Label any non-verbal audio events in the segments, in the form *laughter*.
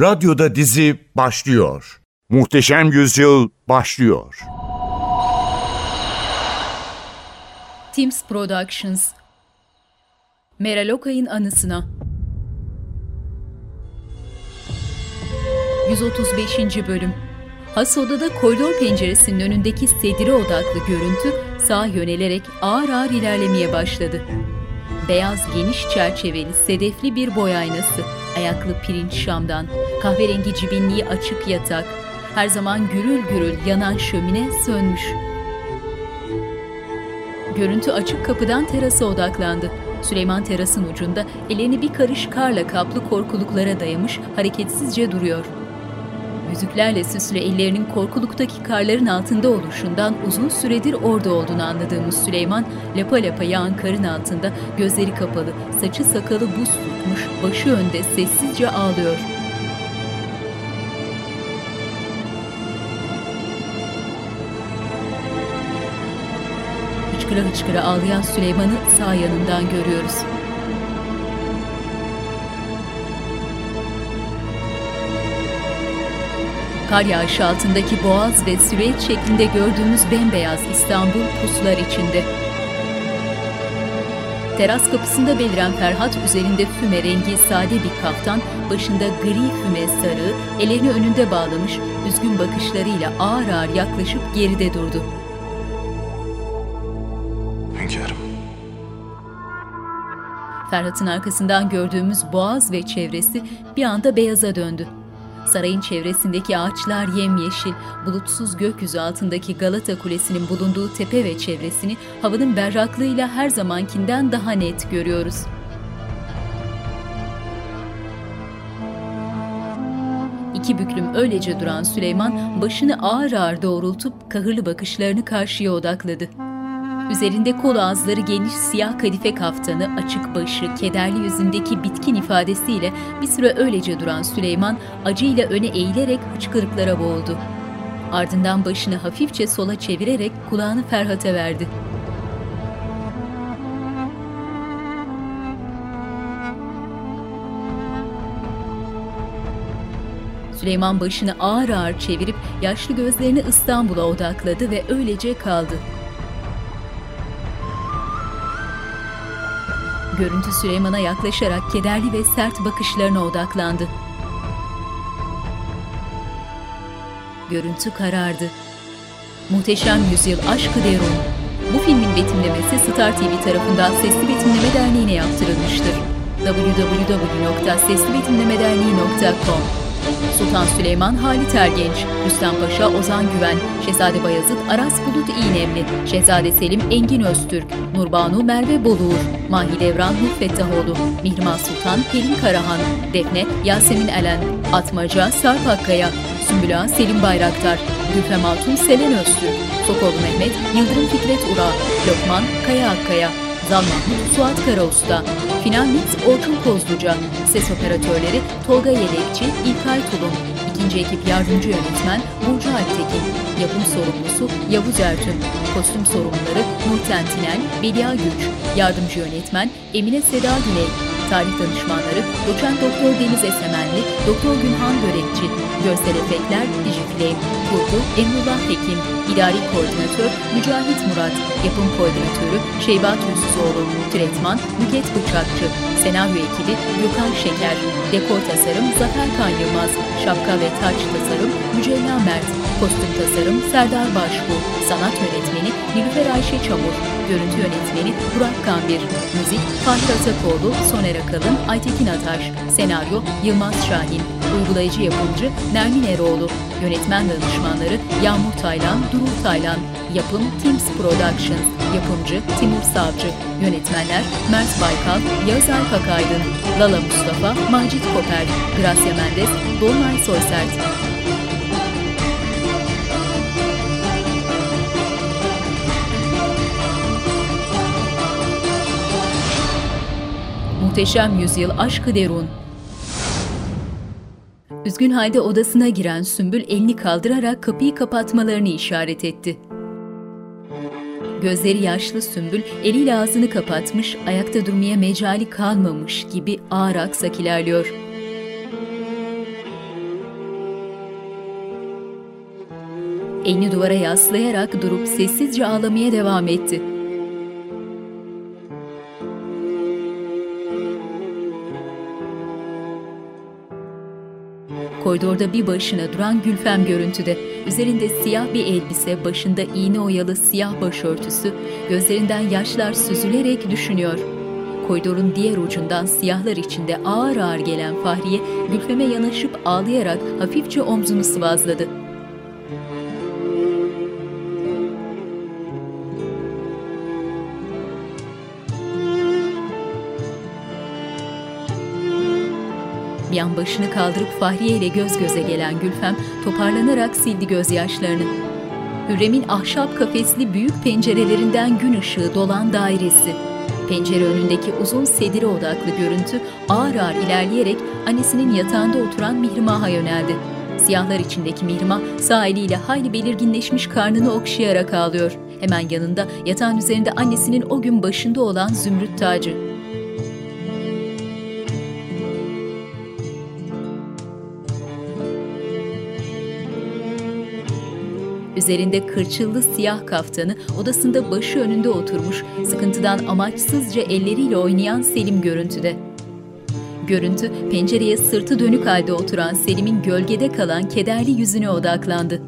Radyoda dizi başlıyor. Muhteşem Yüzyıl başlıyor. Teams Productions Meral Okay'ın anısına 135. Bölüm Has odada koridor penceresinin önündeki sedire odaklı görüntü sağa yönelerek ağır ağır ilerlemeye başladı. Beyaz geniş çerçeveli sedefli bir boy aynası, ayaklı pirinç şamdan, kahverengi cibinliği açık yatak, her zaman gürül gürül yanan şömine sönmüş. Görüntü açık kapıdan terasa odaklandı. Süleyman terasın ucunda elini bir karış karla kaplı korkuluklara dayamış hareketsizce duruyor. Yüzüklerle süslü ellerinin korkuluktaki karların altında oluşundan uzun süredir orada olduğunu anladığımız Süleyman, lapa lapa yağan karın altında gözleri kapalı, saçı sakalı buz tutmuş, başı önde sessizce ağlıyor. Hıçkıra hıçkıra ağlayan Süleyman'ı sağ yanından görüyoruz. Kar yağışı altındaki boğaz ve süreç şeklinde gördüğümüz bembeyaz İstanbul puslar içinde. Teras kapısında beliren Ferhat üzerinde füme rengi sade bir kaftan, başında gri füme sarığı, ellerini önünde bağlamış, üzgün bakışlarıyla ağır ağır yaklaşıp geride durdu. Hünkârım. Ferhat'ın arkasından gördüğümüz boğaz ve çevresi bir anda beyaza döndü. Sarayın çevresindeki ağaçlar yemyeşil, bulutsuz gökyüzü altındaki Galata Kulesi'nin bulunduğu tepe ve çevresini havanın berraklığıyla her zamankinden daha net görüyoruz. İki büklüm öylece duran Süleyman başını ağır ağır doğrultup kahırlı bakışlarını karşıya odakladı. Üzerinde kol ağızları geniş siyah kadife kaftanı, açık başı, kederli yüzündeki bitkin ifadesiyle bir süre öylece duran Süleyman acıyla öne eğilerek hıçkırıklara boğuldu. Ardından başını hafifçe sola çevirerek kulağını Ferhat'a verdi. Süleyman başını ağır ağır çevirip yaşlı gözlerini İstanbul'a odakladı ve öylece kaldı. Görüntü Süleyman'a yaklaşarak kederli ve sert bakışlarına odaklandı. Görüntü karardı. Muhteşem Yüzyıl Aşkı Derun. Bu filmin betimlemesi Star TV tarafından Sesli Betimleme Derneği'ne yaptırılmıştır. www.seslibetimlemederneği.com Sultan Süleyman Halit Ergenç, Rüstem Paşa Ozan Güven, Şehzade Bayezid Aras Bulut İğnemli, Şehzade Selim Engin Öztürk, Nurbanu Merve Boluğur, Mahidevran Nur Fettahoğlu, Mihrimah Sultan Pelin Karahan, Defne Yasemin Elen, Atmaca Sarp Akkaya, Sümbüla Selim Bayraktar, Gülfem Hatun Selen Öztürk, Sokoğlu Mehmet Yıldırım Fikret Ural, Lokman Kaya Akkaya, Zal Mahmut Suat Karausta, Final Mix Orçun Kozluca, ses operatörleri Tolga Yelekçi, İlkay Tulum, ikinci ekip yardımcı yönetmen Burcu Alptekin, yapım sorumlusu Yavuz Ertün, kostüm sorumluları Nurten Tinel, Belia Güç, yardımcı yönetmen Emine Seda Güney, tarih danışmanları Doçent Doktor Deniz Esemenli, Doktor Günhan Börekçi, görsel efektler Dijifilm, kurgu Emrullah Hekim, idari koordinatör Mücahit Murat, yapım koordinatörü Şeyba Tülsüzoğlu, türetman Müket Bıçakçı, senaryo ekibi Gökhan Şeker, dekor tasarım Zafer Kan şapka ve taç tasarım Mücella Mert, kostüm tasarım Serdar Başbu, sanat yönetmeni Nilüfer Ayşe Çamur, görüntü yönetmeni Burak Kambir, müzik Fahri Atakoğlu, Soner Akalın, Aytekin Ataş, senaryo Yılmaz Şahin, uygulayıcı yapımcı Nermin Eroğlu, yönetmen danışmanları Yağmur Taylan, Durul Taylan, yapım Teams Productions, yapımcı Timur Savcı, yönetmenler Mert Baykal, Yağız Alpak Aydın, Lala Mustafa, Macit Koper, Gracia Mendes, Dolunay Soysert. Muhteşem Yüzyıl Aşkı Derun Üzgün halde odasına giren Sümbül elini kaldırarak kapıyı kapatmalarını işaret etti. Gözleri yaşlı Sümbül eliyle ağzını kapatmış, ayakta durmaya mecali kalmamış gibi ağır aksak ilerliyor. Elini duvara yaslayarak durup sessizce ağlamaya devam etti. Koridorda bir başına duran Gülfem görüntüde. Üzerinde siyah bir elbise, başında iğne oyalı siyah başörtüsü, gözlerinden yaşlar süzülerek düşünüyor. Koridorun diğer ucundan siyahlar içinde ağır ağır gelen Fahriye, Gülfem'e yanaşıp ağlayarak hafifçe omzunu sıvazladı. Bir an başını kaldırıp Fahriye ile göz göze gelen Gülfem toparlanarak sildi gözyaşlarını. Hürrem'in ahşap kafesli büyük pencerelerinden gün ışığı dolan dairesi. Pencere önündeki uzun sedire odaklı görüntü ağır ağır ilerleyerek annesinin yatağında oturan Mihrimah'a yöneldi. Siyahlar içindeki Mihrimah sağ eliyle hayli belirginleşmiş karnını okşayarak ağlıyor. Hemen yanında yatağın üzerinde annesinin o gün başında olan zümrüt tacı. Üzerinde kırçıllı siyah kaftanı, odasında başı önünde oturmuş, sıkıntıdan amaçsızca elleriyle oynayan Selim görüntüde. Görüntü, pencereye sırtı dönük halde oturan Selim'in gölgede kalan kederli yüzüne odaklandı.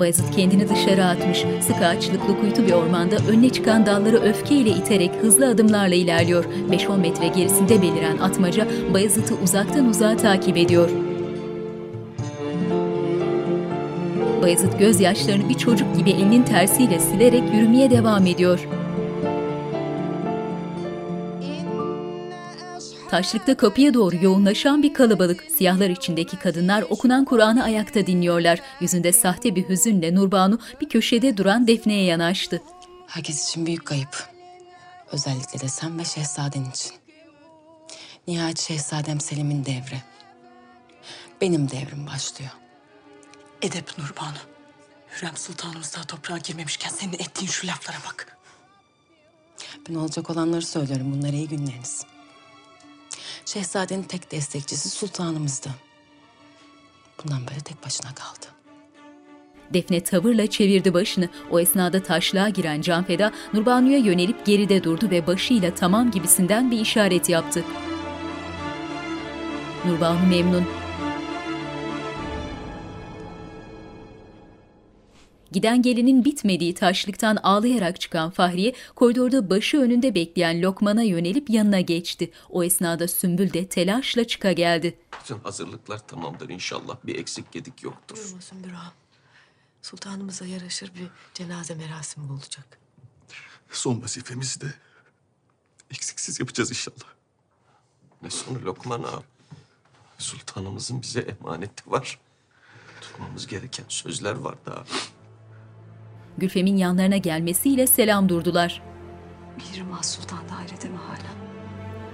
Bayezid kendini dışarı atmış, sık ağaçlıklı kuytu bir ormanda önüne çıkan dalları öfkeyle iterek hızlı adımlarla ilerliyor. 5-10 metre gerisinde beliren atmaca Bayezid'i uzaktan uzağa takip ediyor. Bayezid gözyaşlarını bir çocuk gibi elinin tersiyle silerek yürümeye devam ediyor. Taşlıkta kapıya doğru yoğunlaşan bir kalabalık. Siyahlar içindeki kadınlar okunan Kur'an'ı ayakta dinliyorlar. Yüzünde sahte bir hüzünle Nurbanu bir köşede duran Defne'ye yanaştı. Herkes için büyük kayıp. Özellikle de sen ve şehzaden için. Nihayet şehzadem Selim'in devri. Benim devrim başlıyor. Edep Nurbanu. Hürrem Sultanımız daha toprağa girmemişken senin ettiğin şu laflara bak. Ben olacak olanları söylüyorum. Bunlar iyi günleriniz. Şehzadenin tek destekçisi sultanımızdı. Bundan böyle tek başına kaldı. Defne tavırla çevirdi başını. O esnada taşlığa giren Canfeda Nurbanu'ya yönelip geride durdu ve başıyla tamam gibisinden bir işaret yaptı. Nurbanu memnun. Giden gelinin bitmediği taşlıktan ağlayarak çıkan Fahriye koridorda başı önünde bekleyen Lokman'a yönelip yanına geçti. O esnada Sümbül de telaşla çıka geldi. Bütün hazırlıklar tamamdır inşallah. Bir eksik gedik yoktur. Durmasın bir ağam. Sultanımıza yaraşır bir cenaze merasimi olacak. Son vazifemizi de eksiksiz yapacağız inşallah. Ne sonu Lokman ağa. Sultanımızın bize emaneti var. Tutmamız gereken sözler var daha. Gülfem'in yanlarına gelmesiyle selam durdular. Mihrimah Sultan dairede mi hala?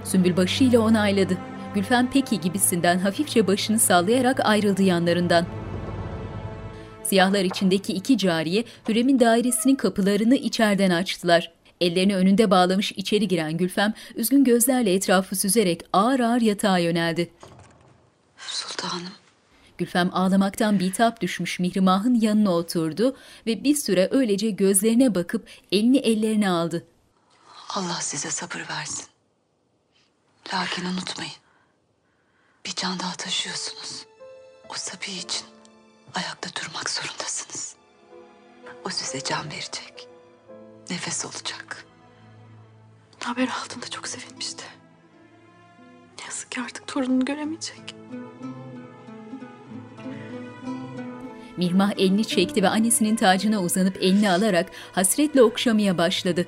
Sümbül başıyla onayladı. Gülfem peki gibisinden hafifçe başını sallayarak ayrıldı yanlarından. Siyahlar içindeki iki cariye Hürrem'in dairesinin kapılarını içeriden açtılar. Ellerini önünde bağlamış içeri giren Gülfem, üzgün gözlerle etrafı süzerek ağır ağır yatağa yöneldi. Sultanım. Gülfem ağlamaktan bitap düşmüş Mihrimah'ın yanına oturdu ve bir süre öylece gözlerine bakıp elini ellerine aldı. Allah size sabır versin. Lakin unutmayın. Bir can daha taşıyorsunuz. O Sabi için ayakta durmak zorundasınız. O size can verecek. Nefes olacak. Haber aldığında çok sevinmişti. Ne yazık ki artık torununu göremeyecek. Mihrimah elini çekti ve annesinin tacına uzanıp elini alarak hasretle okşamaya başladı.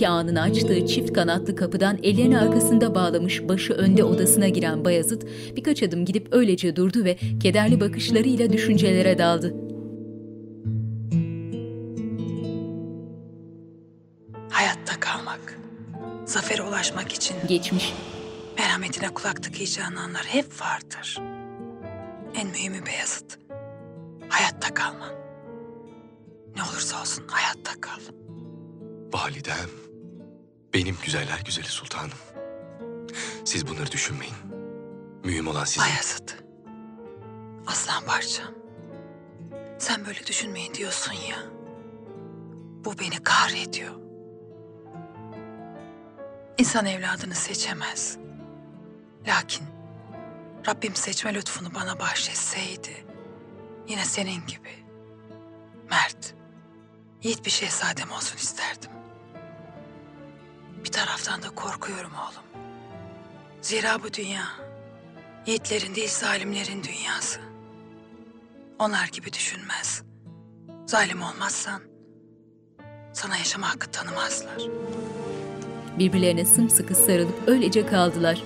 İki ağının açtığı çift kanatlı kapıdan ellerini arkasında bağlamış başı önde odasına giren Bayazıt birkaç adım gidip öylece durdu ve kederli bakışlarıyla düşüncelere daldı. Zafere ulaşmak için Geçmiş, merhametine kulak tıkayacağın anlar hep vardır. En mühimi Beyazıt. Hayatta kalman. Ne olursa olsun hayatta kal. Validem, benim güzeller güzeli sultanım. Siz bunları düşünmeyin. Mühim olan sizin. Bayezid. Aslan parçam. Sen böyle düşünmeyin diyorsun ya. Bu beni kahrediyor. İnsan evladını seçemez. Lakin Rabbim seçme lütfunu bana bahşetseydi yine senin gibi mert, yiğit bir şehzadem olsun isterdim. Bir taraftan da korkuyorum oğlum. Zira bu dünya yiğitlerin değil zalimlerin dünyası. Onlar gibi düşünmez. Zalim olmazsan sana yaşama hakkı tanımazlar. Birbirlerine sımsıkı sarılıp öylece kaldılar.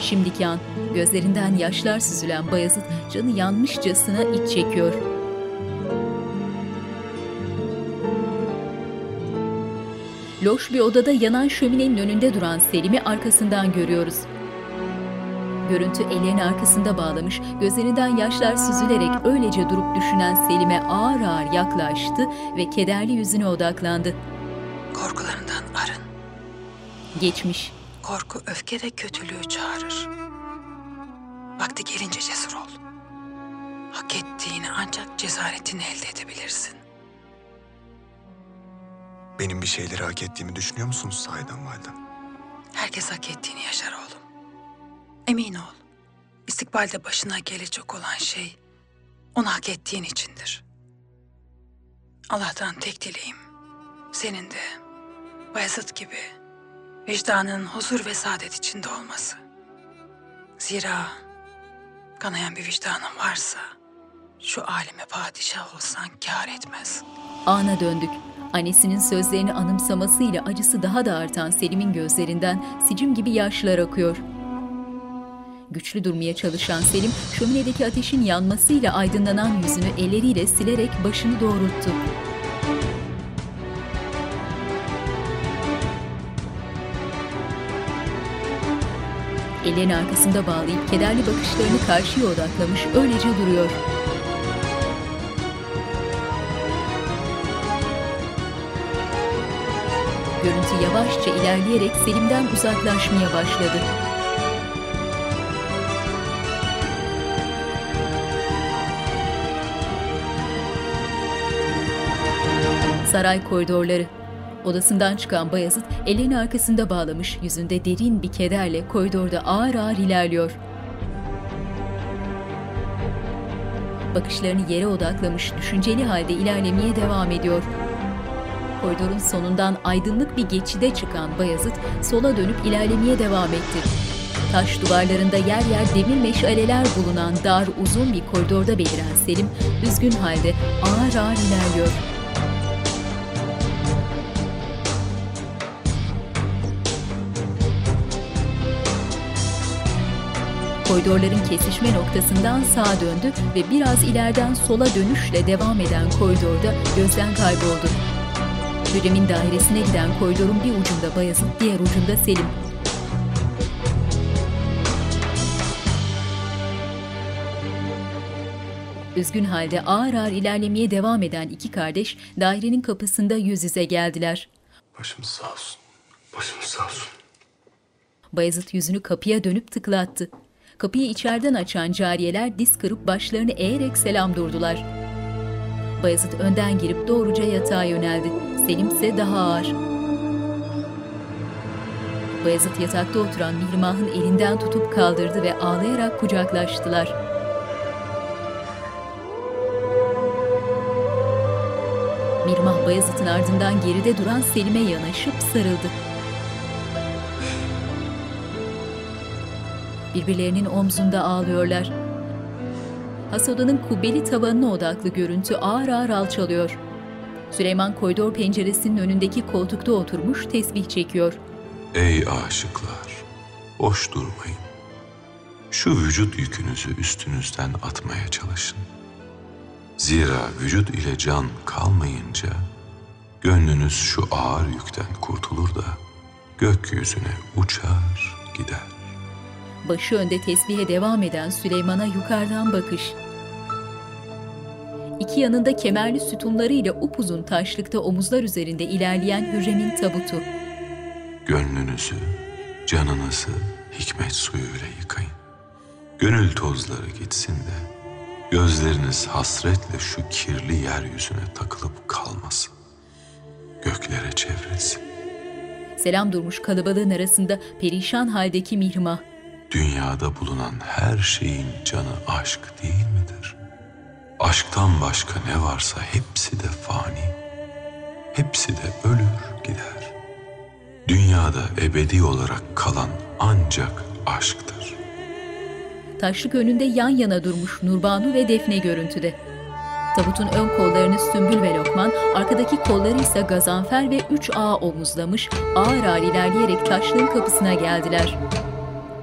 Şimdiki an gözlerinden yaşlar süzülen Bayezid canı yanmışçasına iç çekiyor. Loş bir odada yanan şöminenin önünde duran Selim'i arkasından görüyoruz. Görüntü ellerini arkasında bağlamış, gözlerinden yaşlar süzülerek öylece durup düşünen Selim'e ağır ağır yaklaştı ve kederli yüzüne odaklandı. Korkularından arın. Geçmiş, Korku öfke de kötülüğü çağırır. Vakti gelince cesur ol. Hak ettiğini ancak cesaretinle elde edebilirsin. Benim bir şeyleri hak ettiğimi düşünüyor musunuz sahiden validem? Herkes hak ettiğini yaşar oğlum. Emin ol. İstikbalde başına gelecek olan şey onu hak ettiğin içindir. Allah'tan tek dileğim senin de Bayezid gibi vicdanının huzur ve saadet içinde olması. Zira kanayan bir vicdanın varsa şu aleme padişah olsan kâr etmez. ana döndük. Annesinin sözlerini anımsamasıyla acısı daha da artan Selim'in gözlerinden sicim gibi yaşlar akıyor. Güçlü durmaya çalışan Selim, şöminedeki ateşin yanmasıyla aydınlanan yüzünü elleriyle silerek başını doğrulttu. Ellerini arkasında bağlayıp kederli bakışlarını karşıya odaklamış öylece duruyor. Görüntü yavaşça ilerleyerek Selim'den uzaklaşmaya başladı. Saray koridorları. Odasından çıkan Bayezid ellerini arkasında bağlamış, yüzünde derin bir kederle koridorda ağır ağır ilerliyor. Bakışlarını yere odaklamış, düşünceli halde ilerlemeye devam ediyor. Koridorun sonundan aydınlık bir geçide çıkan Bayezid sola dönüp ilerlemeye devam etti. Taş duvarlarında yer yer demir meşaleler bulunan dar uzun bir koridorda beliren Selim üzgün halde ağır ağır ilerliyor. Koridorların kesişme noktasından sağa döndü ve biraz ileriden sola dönüşle devam eden koridorda gözden kayboldu. Hürrem'in dairesine giden koridorun bir ucunda Bayezid, diğer ucunda Selim. Üzgün halde ağır ağır ilerlemeye devam eden iki kardeş dairenin kapısında yüz yüze geldiler. Başımız sağ olsun. Başımız sağ olsun. Bayezid yüzünü kapıya dönüp tıklattı. Kapıyı içeriden açan cariyeler diz kırıp başlarını eğerek selam durdular. Bayezid önden girip doğruca yatağa yöneldi. Selim ise daha ağır. Bayezid yatakta oturan Mihrimah'ın elinden tutup kaldırdı ve ağlayarak kucaklaştılar. Mirmah Bayezid'in ardından geride duran Selim'e yanaşıp sarıldı. Birbirlerinin omzunda ağlıyorlar. Hasodanın kubbeli tavanına odaklı görüntü ağır ağır alçalıyor. Süleyman koridor penceresinin önündeki koltukta oturmuş tesbih çekiyor. Ey aşıklar, boş durmayın. Şu vücut yükünüzü üstünüzden atmaya çalışın. Zira vücut ile can kalmayınca gönlünüz şu ağır yükten kurtulur da gökyüzüne uçar gider. Başı önde tesbihe devam eden Süleyman'a yukarıdan bakış. İki yanında kemerli sütunlarıyla upuzun taşlıkta omuzlar üzerinde ilerleyen Hürrem'in tabutu. Gönlünüzü, canınızı hikmet suyuyla yıkayın. Gönül tozları gitsin de gözleriniz hasretle şu kirli yeryüzüne takılıp kalmasın. Göklere çevrilsin. Selam durmuş kalabalığın arasında perişan haldeki Mihrimah. Dünyada bulunan her şeyin canı aşk değil midir? Aşktan başka ne varsa hepsi de fani. Hepsi de ölür gider. Dünyada ebedi olarak kalan ancak aşktır. Taşlık önünde yan yana durmuş Nurbanu ve Defne görüntüde. Tabutun ön kollarını Sümbül ve Lokman, arkadaki kolları ise Gazanfer ve üç ağa omuzlamış, ağır ağır ilerleyerek taşlığın kapısına geldiler.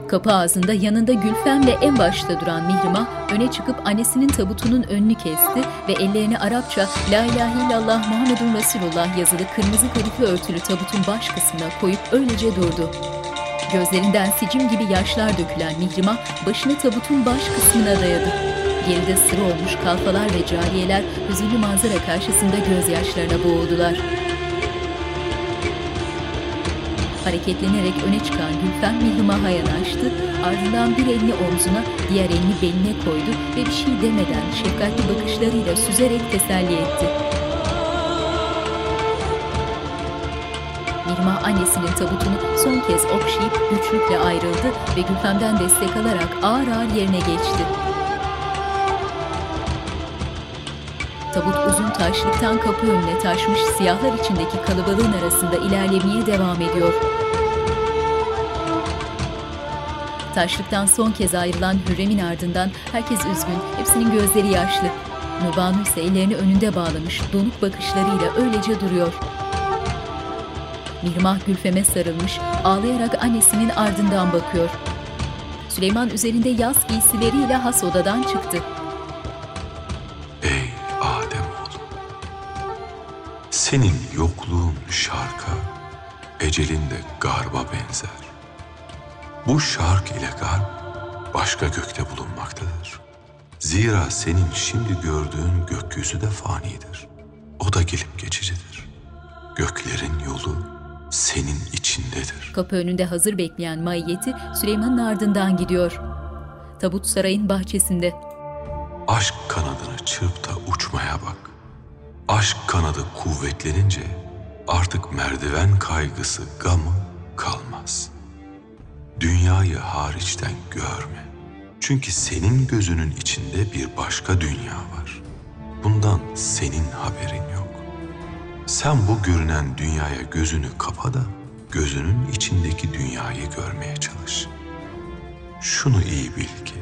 Kapı ağzında yanında Gülfem'le en başta duran Mihrimah öne çıkıp annesinin tabutunun önünü kesti ve ellerini Arapça La ilahe illallah Muhammedun Resulullah yazılı kırmızı kadifle örtülü tabutun baş kısmına koyup öylece durdu. Gözlerinden sicim gibi yaşlar dökülen Mihrimah başını tabutun baş kısmına dayadı. Geride sıra olmuş kalfalar ve cariyeler hüzünlü manzara karşısında gözyaşlarına boğuldular. Hareketlenerek öne çıkan Gülfem Mihrimah'a yanaştı, ardından bir elini omzuna, diğer elini beline koydu ve bir şey demeden şefkatli bakışlarıyla süzerek teselli etti. Mihrimah annesinin tabutunu son kez okşayıp güçlükle ayrıldı ve Gülfem'den destek alarak ağır ağır yerine geçti. Tabut uzun taşlıktan kapı önüne taşmış siyahlar içindeki kalabalığın arasında ilerlemeye devam ediyor. Taşlıktan son kez ayrılan Hürrem'in ardından herkes üzgün, hepsinin gözleri yaşlı. Nurbanu ise ellerini önünde bağlamış, donuk bakışlarıyla öylece duruyor. Mihrimah Gülfem'e sarılmış, ağlayarak annesinin ardından bakıyor. Süleyman üzerinde yaz giysileriyle has odadan çıktı. Senin yokluğun şarka, ecelin de garba benzer. Bu şark ile garp başka gökte bulunmaktadır. Zira senin şimdi gördüğün gökyüzü de fanidir. O da gelip geçicidir. Göklerin yolu senin içindedir. Kapı önünde hazır bekleyen maiyeti Süleyman'ın ardından gidiyor. Tabut sarayın bahçesinde. Aşk kanadını çırp da uçmaya bak. Aşk kanadı kuvvetlenince artık merdiven kaygısı gamı kalmaz. Dünyayı hariçten görme. Çünkü senin gözünün içinde bir başka dünya var. Bundan senin haberin yok. Sen bu görünen dünyaya gözünü kapa da gözünün içindeki dünyayı görmeye çalış. Şunu iyi bil ki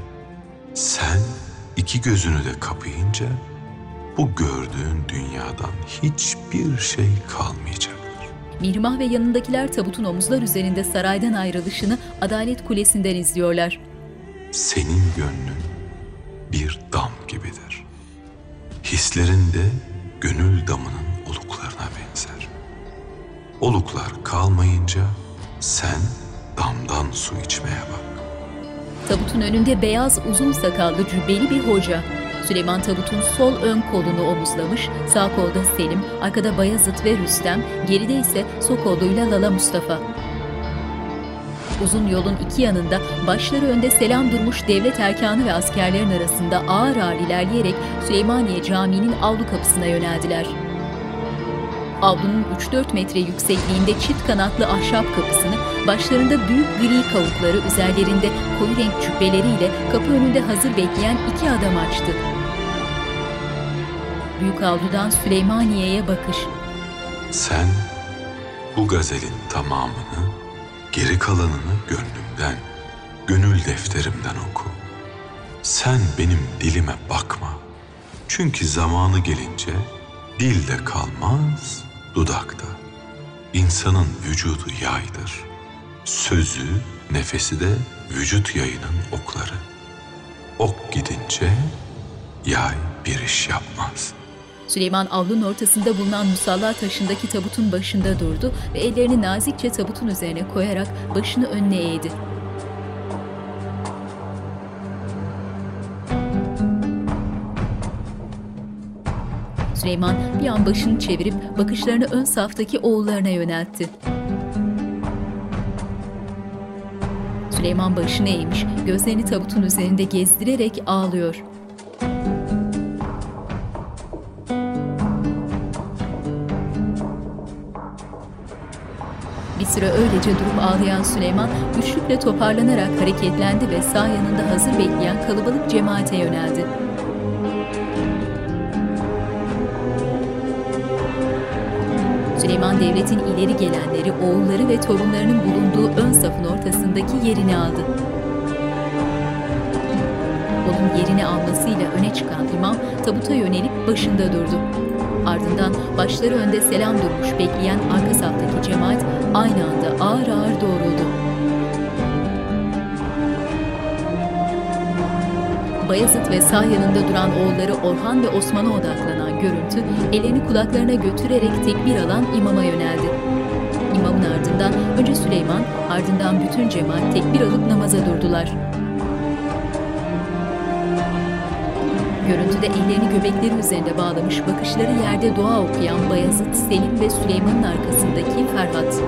sen iki gözünü de kapayınca bu gördüğün dünyadan hiçbir şey kalmayacaktır. Mihrimah ve yanındakiler tabutun omuzlar üzerinde saraydan ayrılışını Adalet Kulesi'nden izliyorlar. Senin gönlün bir dam gibidir. Hislerin de gönül damının oluklarına benzer. Oluklar kalmayınca sen damdan su içmeye bak. Tabutun önünde beyaz uzun sakallı cübbeli bir hoca. Süleyman tabutun sol ön kolunu omuzlamış, sağ kolda Selim, arkada Bayezid ve Rüstem, geride ise sol koluyla Lala Mustafa. Uzun yolun iki yanında başları önde selam durmuş devlet erkanı ve askerlerin arasında ağır ağır ilerleyerek Süleymaniye Camii'nin avlu kapısına yöneldiler. Avlunun 3-4 metre yüksekliğinde çift kanatlı ahşap kapısını, başlarında büyük gri kavukları üzerlerinde koyu renk cübbeleriyle kapı önünde hazır bekleyen iki adam açtı. Büyük avludan Süleymaniye'ye bakış. Sen bu gazelin tamamını, geri kalanını gönlümden, gönül defterimden oku. Sen benim dilime bakma. Çünkü zamanı gelince dilde kalmaz, dudakta. İnsanın vücudu yaydır. Sözü, nefesi de vücut yayının okları. Ok gidince yay bir iş yapmaz.'' Süleyman avlunun ortasında bulunan musalla taşındaki tabutun başında durdu ve ellerini nazikçe tabutun üzerine koyarak başını önüne eğdi. Süleyman bir an başını çevirip bakışlarını ön saftaki oğullarına yöneltti. Süleyman başını eğmiş, gözlerini tabutun üzerinde gezdirerek ağlıyor. Süre öylece durup ağlayan Süleyman güçlükle toparlanarak hareketlendi ve sağ yanında hazır bekleyen kalabalık cemaate yöneldi. Süleyman Devlet'in ileri gelenleri, oğulları ve torunlarının bulunduğu ön safın ortasındaki yerini aldı. Onun yerini almasıyla öne çıkan imam tabuta yönelip başında durdu. Ardından başları önde selam durmuş bekleyen arka saftaki cemaat aynı anda ağır ağır doğruldu. Bayezid ve sağ yanında duran oğulları Orhan ve Osman'a odaklanan görüntü ellerini kulaklarına götürerek tekbir alan imama yöneldi. İmamın ardından önce Süleyman ardından bütün cemaat tekbir alıp namaza durdular. Görüntüde ellerini göbekleri üzerinde bağlamış bakışları yerde dua okuyan Bayezid, Selim ve Süleyman'ın arkasındaki Ferhat.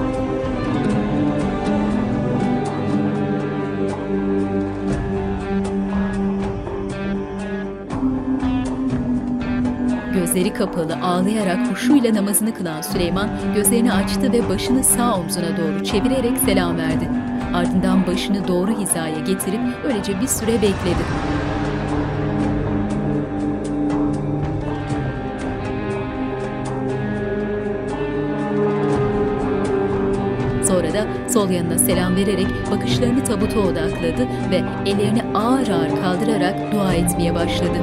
Gözleri kapalı ağlayarak huşuyla namazını kılan Süleyman gözlerini açtı ve başını sağ omzuna doğru çevirerek selam verdi. Ardından başını doğru hizaya getirip öylece bir süre bekledi. Sol yanına selam vererek bakışlarını tabuta odakladı ve ellerini ağır ağır kaldırarak dua etmeye başladı.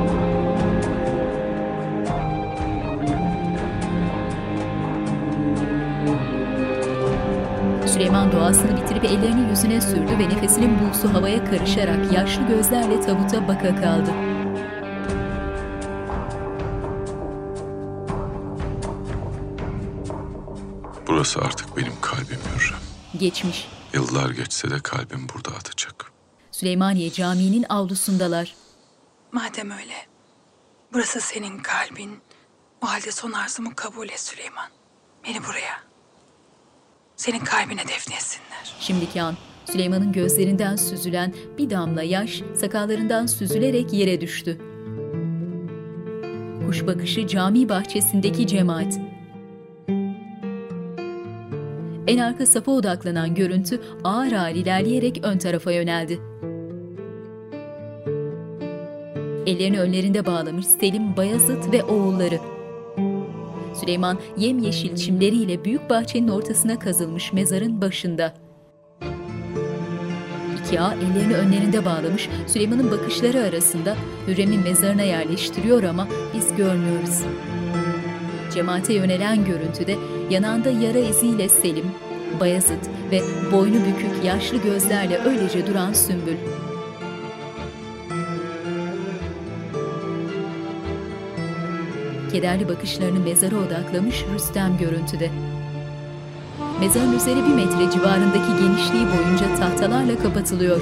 Süleyman duasını bitirip ellerini yüzüne sürdü ve nefesinin bulusu havaya karışarak yaşlı gözlerle tabuta baka kaldı. Burası artık benim kalbim. Geçmiş. Yıllar geçse de kalbim burada atacak. Süleymaniye Camii'nin avlusundalar. Madem öyle, burası senin kalbin. O halde son arzumu kabul et Süleyman. Beni buraya, senin kalbine defnetsinler. Şimdiki an Süleyman'ın gözlerinden süzülen bir damla yaş sakallarından süzülerek yere düştü. Kuş bakışı cami bahçesindeki cemaat. En arka safa odaklanan görüntü ağır ağır ilerleyerek ön tarafa yöneldi. Ellerini önlerinde bağlamış Selim, Bayazıt ve oğulları. Süleyman yemyeşil çimleriyle büyük bahçenin ortasına kazılmış mezarın başında. İki ağa ellerini önlerinde bağlamış Süleyman'ın bakışları arasında Hürrem'in mezarına yerleştiriyor ama biz görmüyoruz. Cemaate yönelen görüntüde yanağında yara iziyle Selim, Bayezid ve boynu bükük yaşlı gözlerle öylece duran Sümbül. Kederli bakışlarını mezara odaklamış Rüstem görüntüde. Mezarın üzeri bir metre civarındaki genişliği boyunca tahtalarla kapatılıyor.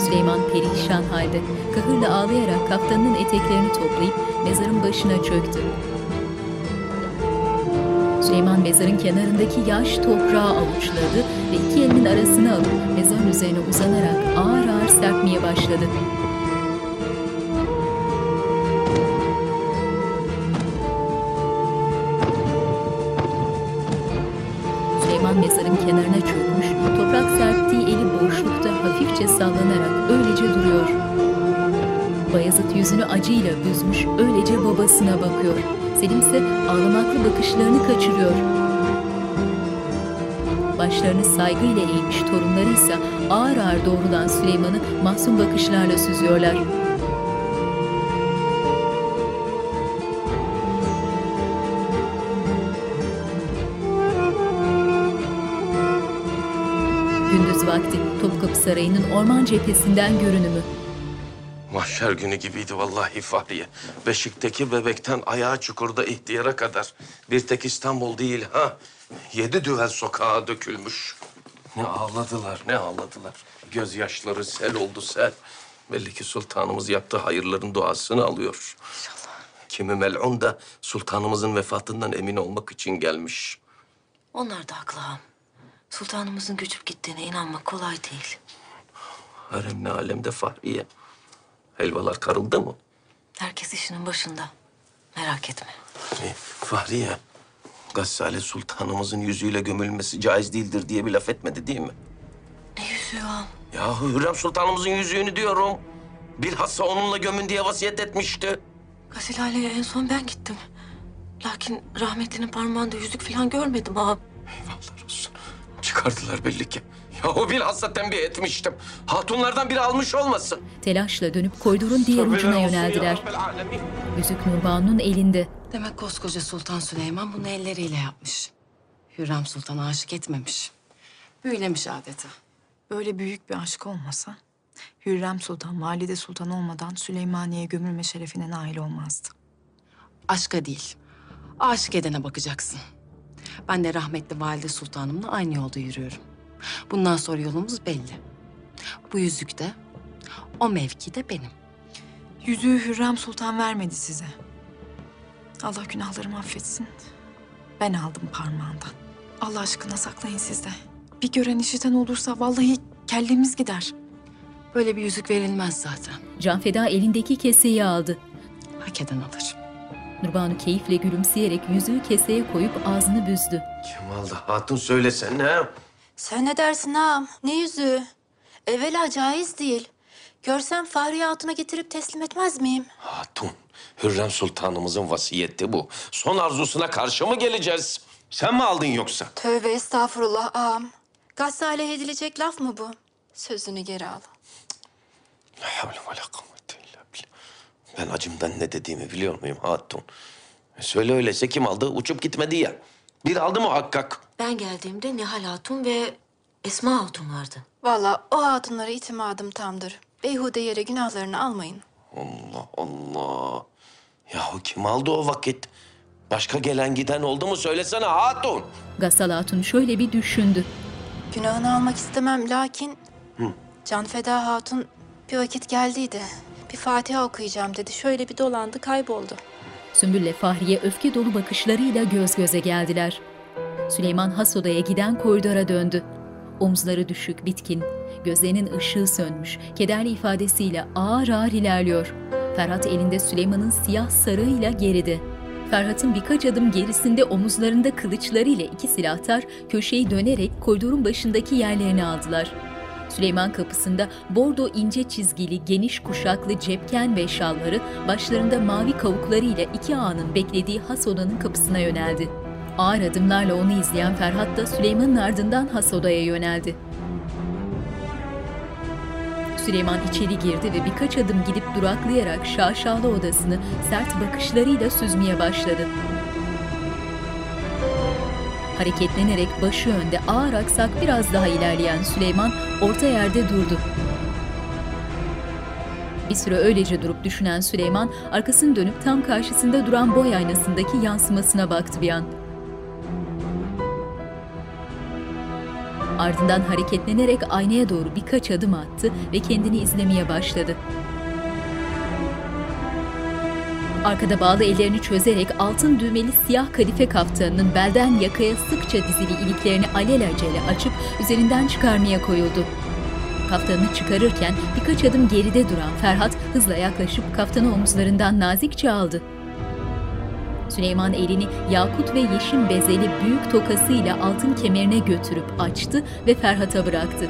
Süleyman perişan halde, kahırla ağlayarak kaftanının eteklerini toplayıp mezarın başına çöktü. Süleyman mezarın kenarındaki yaş toprağı avuçladı ve iki elinin arasına alıp mezarın üzerine uzanarak ağır ağır serpmeye başladı. Acıyla büzmüş, öylece babasına bakıyor. Selim ise ağlamaklı bakışlarını kaçırıyor. Başlarını saygıyla eğmiş torunları ise ağır ağır doğrulan Süleyman'ı mahzun bakışlarla süzüyorlar. Gündüz vakti Topkapı Sarayı'nın orman cephesinden görünümü. Mahşer günü gibiydi vallahi Fahriye. Beşik'teki bebekten ayağa çukurda ihtiyara kadar. Bir tek İstanbul değil ha. Yedi düvel sokağa dökülmüş. Ne ağladılar, ne ağladılar. Gözyaşları sel oldu sel. Belli ki sultanımız yaptığı hayırların duasını alıyor. İnşallah. Kimi mel'un da sultanımızın vefatından emin olmak için gelmiş. Onlar da haklı ağam. Sultanımızın göçüp gittiğine inanmak kolay değil. Harem ne alemde Fahriye. Helvalar karıldı mı? Herkes işinin başında. Merak etme. E, Fahriye, Gassale Sultanımızın yüzüyle gömülmesi caiz değildir diye bir laf etmedi değil mi? Ne yüzüğü ağam? Ya Hürrem Sultanımızın yüzüğünü diyorum. Bilhassa onunla gömün diye vasiyet etmişti. Gasil aileye en son ben gittim. Lakin rahmetlinin parmağında yüzük falan görmedim ağam. Eyvallah olsun. Çıkardılar belli ki. Ya o bilhassa tembih etmiştim. Hatunlardan biri almış olmasın. Telaşla dönüp koridorun diğer ucuna yöneldiler. Yüzük Nurbanu'nun elinde. Demek koskoca Sultan Süleyman bunu elleriyle yapmış. Hürrem Sultan'a aşık etmemiş. Büyülemiş adeta. Böyle büyük bir aşk olmasa Hürrem Sultan, Valide Sultan olmadan Süleymaniye gömülme şerefine nail olmazdı. Aşka değil, aşık edene bakacaksın. Ben de rahmetli Valide Sultanımla aynı yolda yürüyorum. Bundan sonra yolumuz belli. Bu yüzük de, o mevki de benim. Yüzüğü Hürrem Sultan vermedi size. Allah günahlarımı affetsin. Ben aldım parmağından. Allah aşkına saklayın siz de. Bir gören işiten olursa vallahi kellemiz gider. Böyle bir yüzük verilmez zaten. Canfeda elindeki keseyi aldı. Hak eden alır. Nurbanu keyifle gülümseyerek yüzüğü keseye koyup ağzını büzdü. Kim aldı? Hatun söylesene. Sen ne dersin ağam? Ne yüzüğü? Evvela caiz değil. Görsem Fahriye Hatun'a getirip teslim etmez miyim? Hatun, Hürrem Sultanımızın vasiyeti bu. Son arzusuna karşı mı geleceğiz? Sen mi aldın yoksa? Tövbe estağfurullah ağam. Gassale edilecek laf mı bu? Sözünü geri al. La havle ve la kuvvete illa billah. Ben acımdan ne dediğimi biliyor muyum Hatun? E Söyle öyleyse kim aldı? Uçup gitmedi ya. Bir aldı muhakkak. Ben geldiğimde Nihal Hatun ve Esma Hatun vardı. Vallahi o hatunlara itimadım tamdır. Beyhude yere günahlarını almayın. Allah Allah. Yahu kim aldı o vakit? Başka gelen giden oldu mu söylesene Hatun. Gassal Hatun şöyle bir düşündü. Günahını almak istemem lakin... Canfeda Hatun bir vakit geldiydi. Bir Fatiha okuyacağım dedi. Şöyle bir dolandı kayboldu. Sümbül'le Fahriye öfke dolu bakışlarıyla göz göze geldiler. Süleyman has odaya giden koridora döndü. Omuzları düşük, bitkin, gözlerinin ışığı sönmüş, kederli ifadesiyle ağır ağır ilerliyor. Ferhat elinde Süleyman'ın siyah sarığıyla geride. Ferhat'ın birkaç adım gerisinde omuzlarında kılıçlarıyla iki silahtar köşeyi dönerek koridorun başındaki yerlerini aldılar. Süleyman kapısında bordo ince çizgili geniş kuşaklı cepken ve şalları başlarında mavi kavuklarıyla iki ağanın beklediği has odanın kapısına yöneldi. Ağır adımlarla onu izleyen Ferhat da Süleyman'ın ardından has odaya yöneldi. Süleyman içeri girdi ve birkaç adım gidip duraklayarak şaşalı odasını sert bakışlarıyla süzmeye başladı. Hareketlenerek başı önde ağır aksak biraz daha ilerleyen Süleyman orta yerde durdu. Bir süre öylece durup düşünen Süleyman arkasını dönüp tam karşısında duran boy aynasındaki yansımasına baktı bir an. Ardından hareketlenerek aynaya doğru birkaç adım attı ve kendini izlemeye başladı. Arkada bağlı ellerini çözerek altın düğmeli siyah kadife kaftanının belden yakaya sıkça dizili iliklerini alelacele açıp üzerinden çıkarmaya koyuldu. Kaftanını çıkarırken birkaç adım geride duran Ferhat hızla yaklaşıp kaftanı omuzlarından nazikçe aldı. Süleyman elini yakut ve yeşim bezeli büyük tokasıyla altın kemerine götürüp açtı ve Ferhat'a bıraktı.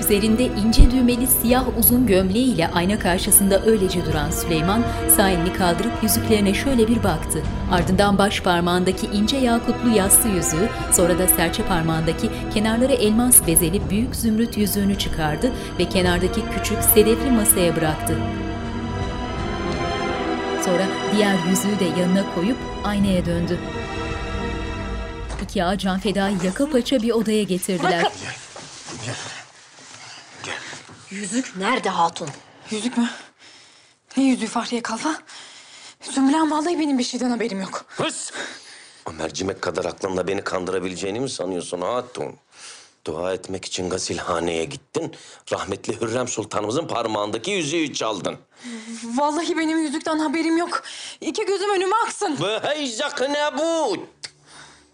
Üzerinde ince düğmeli siyah uzun gömleğiyle ayna karşısında öylece duran Süleyman sağ kaldırıp yüzüklerine şöyle bir baktı. Ardından baş parmağındaki ince yakutlu yassı yüzüğü, sonra da serçe parmağındaki kenarları elmas bezeli büyük zümrüt yüzüğünü çıkardı ve kenardaki küçük sedefli masaya bıraktı. Sonra diğer yüzüğü de yanına koyup aynaya döndü. İki ağa Canfeda'yı yaka paça bir odaya getirdiler. Yüzük nerede Hatun? Yüzük mü? Ne yüzüğü Fahriye Kalfa? Sümbül ağam vallahi benim bir şeyden haberim yok. Hıs! O mercimek kadar aklınla beni kandırabileceğini mi sanıyorsun Hatun? Dua etmek için gasilhaneye gittin rahmetli Hürrem Sultanımızın parmağındaki yüzüğü çaldın. Vallahi benim yüzükten haberim yok. İki gözüm önüme aksın. Ve heyzak ne bu?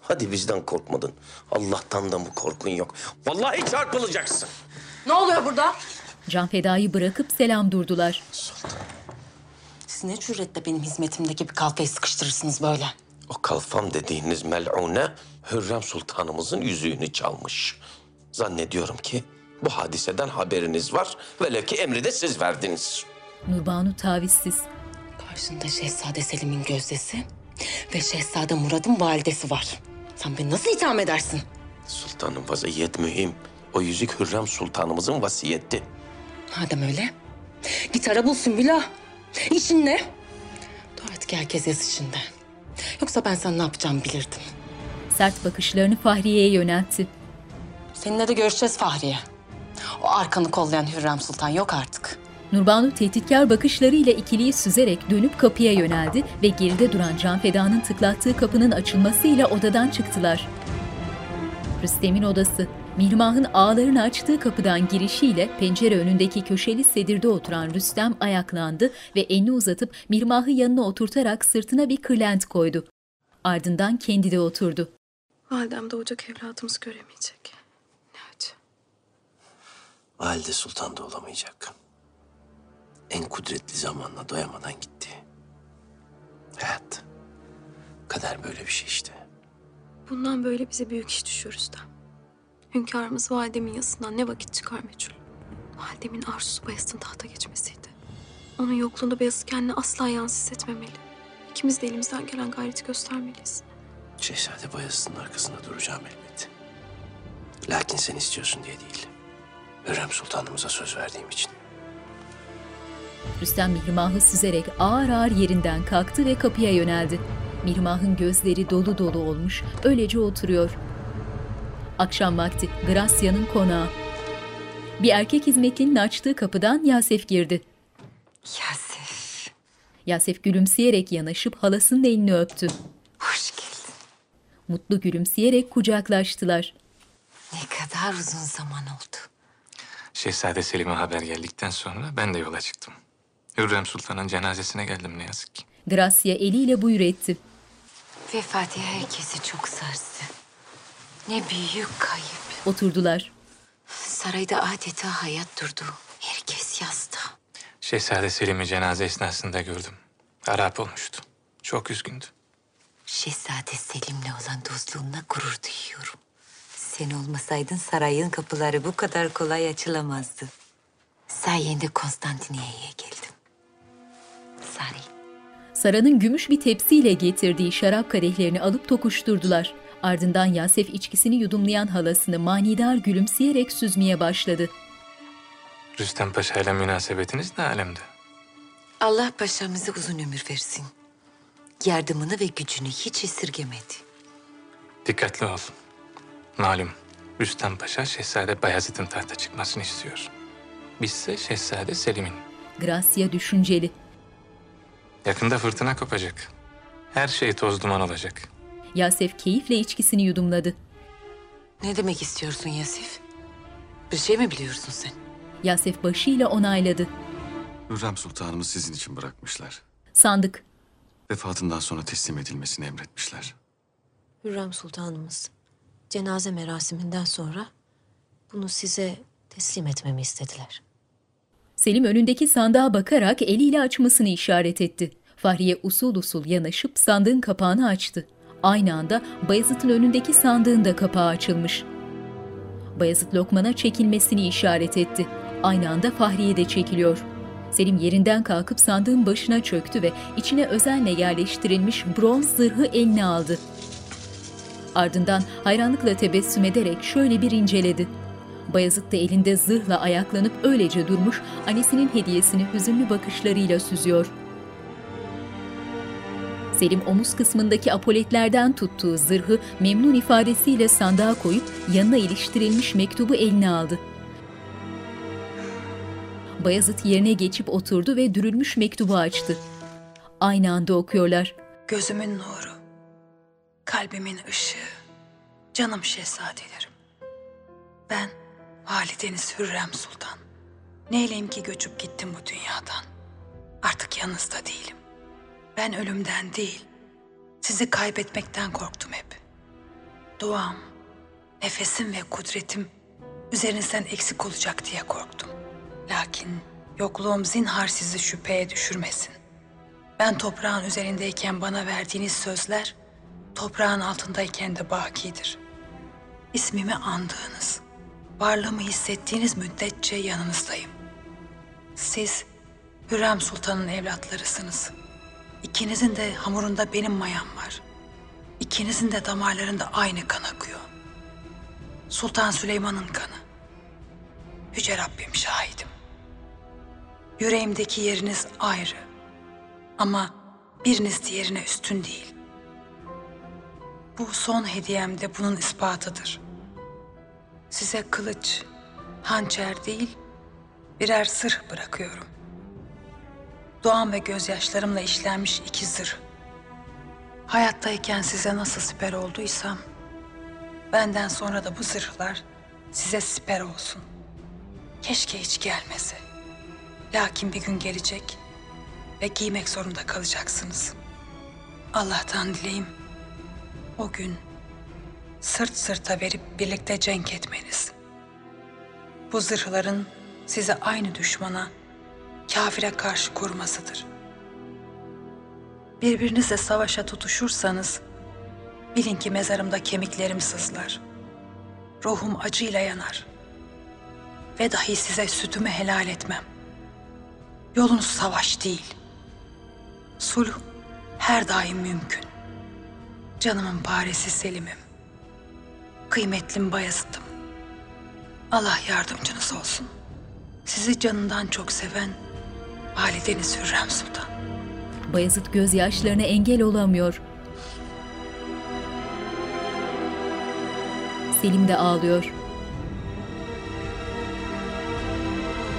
Hadi bizden korkmadın. Allah'tan da mı korkun yok? Vallahi çarpılacaksın. Ne oluyor burada? Can Feda'yı bırakıp selam durdular. Siz ne cüretle benim hizmetimdeki bir kalfayı sıkıştırırsınız böyle? O kalfam dediğiniz mel'une Hürrem Sultanımızın yüzüğünü çalmış. Zannediyorum ki bu hadiseden haberiniz var. Velev ki emri de siz verdiniz. Nurbanu tavizsiz. Karşında Şehzade Selim'in gözdesi ve Şehzade Murad'ın validesi var. Sen beni nasıl itham edersin? Sultanın vaziyet mühim. O yüzük Hürrem Sultanımızın vasiyeti. Madem öyle, git ara bul Sümbüla. İşin ne? Dur artık herkes yaz içinde. Yoksa ben sana ne yapacağımı bilirdim. Sert bakışlarını Fahriye'ye yöneltti. Seninle de görüşeceğiz Fahriye. O arkanı kollayan Hürrem Sultan yok artık. Nurbanu tehditkar bakışlarıyla ikiliyi süzerek dönüp kapıya yöneldi ve geride duran Can Feda'nın tıklattığı kapının açılmasıyla odadan çıktılar. Rüstem'in odası, Mihrimah'ın ağlarını açtığı kapıdan girişiyle pencere önündeki köşeli sedirde oturan Rüstem ayaklandı ve elini uzatıp Mihrimah'ı yanına oturtarak sırtına bir kırlent koydu. Ardından kendi de oturdu. Validem doğacak evladımız göremeyecek. Valide Sultan da olamayacak. En kudretli zamanla doyamadan gitti. Hayat. Kader böyle bir şey işte. Bundan böyle bize büyük iş düşüyor Rüstem. Hünkârımız validemin yasından ne vakit çıkar meçhul. Validemin arzusu Bayezid'in tahta geçmesiydi. Onun yokluğunda Beyazıt kendini asla yansız etmemeli. İkimiz de elimizden gelen gayreti göstermeliyiz. Şehzade Bayezid'in arkasında duracağım elbet. Lakin sen istiyorsun diye değil. Hürrem Sultanımıza söz verdiğim için. Rüstem Mihrimah'ı süzerek ağır ağır yerinden kalktı ve kapıya yöneldi. Mihrimah'ın gözleri dolu dolu olmuş, öylece oturuyor. Akşam vakti Grasya'nın konağı. Bir erkek hizmetlinin açtığı kapıdan Yasef girdi. Yasef, Yasef gülümseyerek yanaşıp halasının elini öptü. hoş geldin. Mutlu gülümseyerek kucaklaştılar. Ne kadar uzun zaman oldu. Şehzade Selim'e haber geldikten sonra ben de yola çıktım. Hürrem Sultan'ın cenazesine geldim ne yazık ki. Gracia eliyle buyur etti. Vefati herkesi çok sarstı. Ne büyük kayıp. Oturdular. Sarayda adeta hayat durdu. Herkes yasta. Şehzade Selim'i cenaze esnasında gördüm. Arap olmuştu. Çok üzgündü. Şehzade Selim'le olan dostluğumla gurur duyuyorum. Sen olmasaydın sarayın kapıları bu kadar kolay açılamazdı. Sayende Konstantiniyye'ye geldim. Sari. Sara'nın gümüş bir tepsiyle getirdiği şarap kadehlerini alıp tokuşturdular. Ardından Yasef içkisini yudumlayan halasını manidar gülümseyerek süzmeye başladı. Rüstem Paşa ile münasebetiniz ne alemde? Allah paşamıza uzun ömür versin. Yardımını ve gücünü hiç esirgemedi. Dikkatli ol. Malum Rüstem Paşa Şehzade Bayezid'in tahta çıkmasını istiyor. Bizse Şehzade Selim'in. Gracia düşünceli. Yakında fırtına kopacak. Her şey toz duman olacak. Yasef keyifle içkisini yudumladı. Ne demek istiyorsun Yasif? Bir şey mi biliyorsun sen? Yasef başıyla onayladı. Hürrem Sultanımız sizin için bırakmışlar. Sandık. Vefatından sonra teslim edilmesini emretmişler. Hürrem Sultanımız cenaze merasiminden sonra bunu size teslim etmemi istediler. Selim önündeki sandığa bakarak eliyle açmasını işaret etti. Fahriye usul usul yanaşıp sandığın kapağını açtı. Aynı anda Bayezid'in önündeki sandığın da kapağı açılmış. Bayezid Lokman'a çekilmesini işaret etti. Aynı anda Fahriye de çekiliyor. Selim yerinden kalkıp sandığın başına çöktü ve içine özenle yerleştirilmiş bronz zırhı eline aldı. Ardından hayranlıkla tebessüm ederek şöyle bir inceledi. Bayezid de elinde zırhla ayaklanıp öylece durmuş, annesinin hediyesini hüzünlü bakışlarıyla süzüyor. Selim omuz kısmındaki apoletlerden tuttuğu zırhı memnun ifadesiyle sandığa koyup yanına iliştirilmiş mektubu eline aldı. Bayezid yerine geçip oturdu ve dürülmüş mektubu açtı. Aynı anda okuyorlar. Gözümün nuru, kalbimin ışığı, canım şehzadelerim. Ben Valideniz Hürrem Sultan. Neyleyim ki göçüp gittim bu dünyadan. Artık yanınızda değilim. Ben ölümden değil, sizi kaybetmekten korktum hep. Duam, nefesim ve kudretim üzerinizden eksik olacak diye korktum. Lakin yokluğum zinhar sizi şüpheye düşürmesin. Ben toprağın üzerindeyken bana verdiğiniz sözler, toprağın altındayken de bakidir. İsmimi andığınız, varlığımı hissettiğiniz müddetçe yanınızdayım. Siz Hürrem Sultan'ın evlatlarısınız. İkinizin de hamurunda benim mayam var. İkinizin de damarlarında aynı kan akıyor. Sultan Süleyman'ın kanı. Yüce Rabbim şahidim. Yüreğimdeki yeriniz ayrı. Ama biriniz diğerine üstün değil. Bu son hediyem de bunun ispatıdır. Size kılıç, hançer değil, birer sırh bırakıyorum. Doğan ve gözyaşlarımla işlenmiş iki zırh. Hayattayken size nasıl siper olduysam, benden sonra da bu zırhlar size siper olsun. Keşke hiç gelmese. Lakin bir gün gelecek ve giymek zorunda kalacaksınız. Allah'tan dileyim o gün sırt sırta verip birlikte cenk etmeniz. Bu zırhların size aynı düşmana, kafire karşı korumasıdır. Birbirinizle savaşa tutuşursanız, bilin ki mezarımda kemiklerim sızlar. Ruhum acıyla yanar. Ve dahi size sütümü helal etmem. Yolunuz savaş değil. Sulh her daim mümkün. Canımın paresi Selim'im. Kıymetlim Bayezid'im. Allah yardımcınız olsun. Sizi canından çok seven valideniz Hürrem Sultan. Bayezid gözyaşlarına engel olamıyor. Selim de ağlıyor.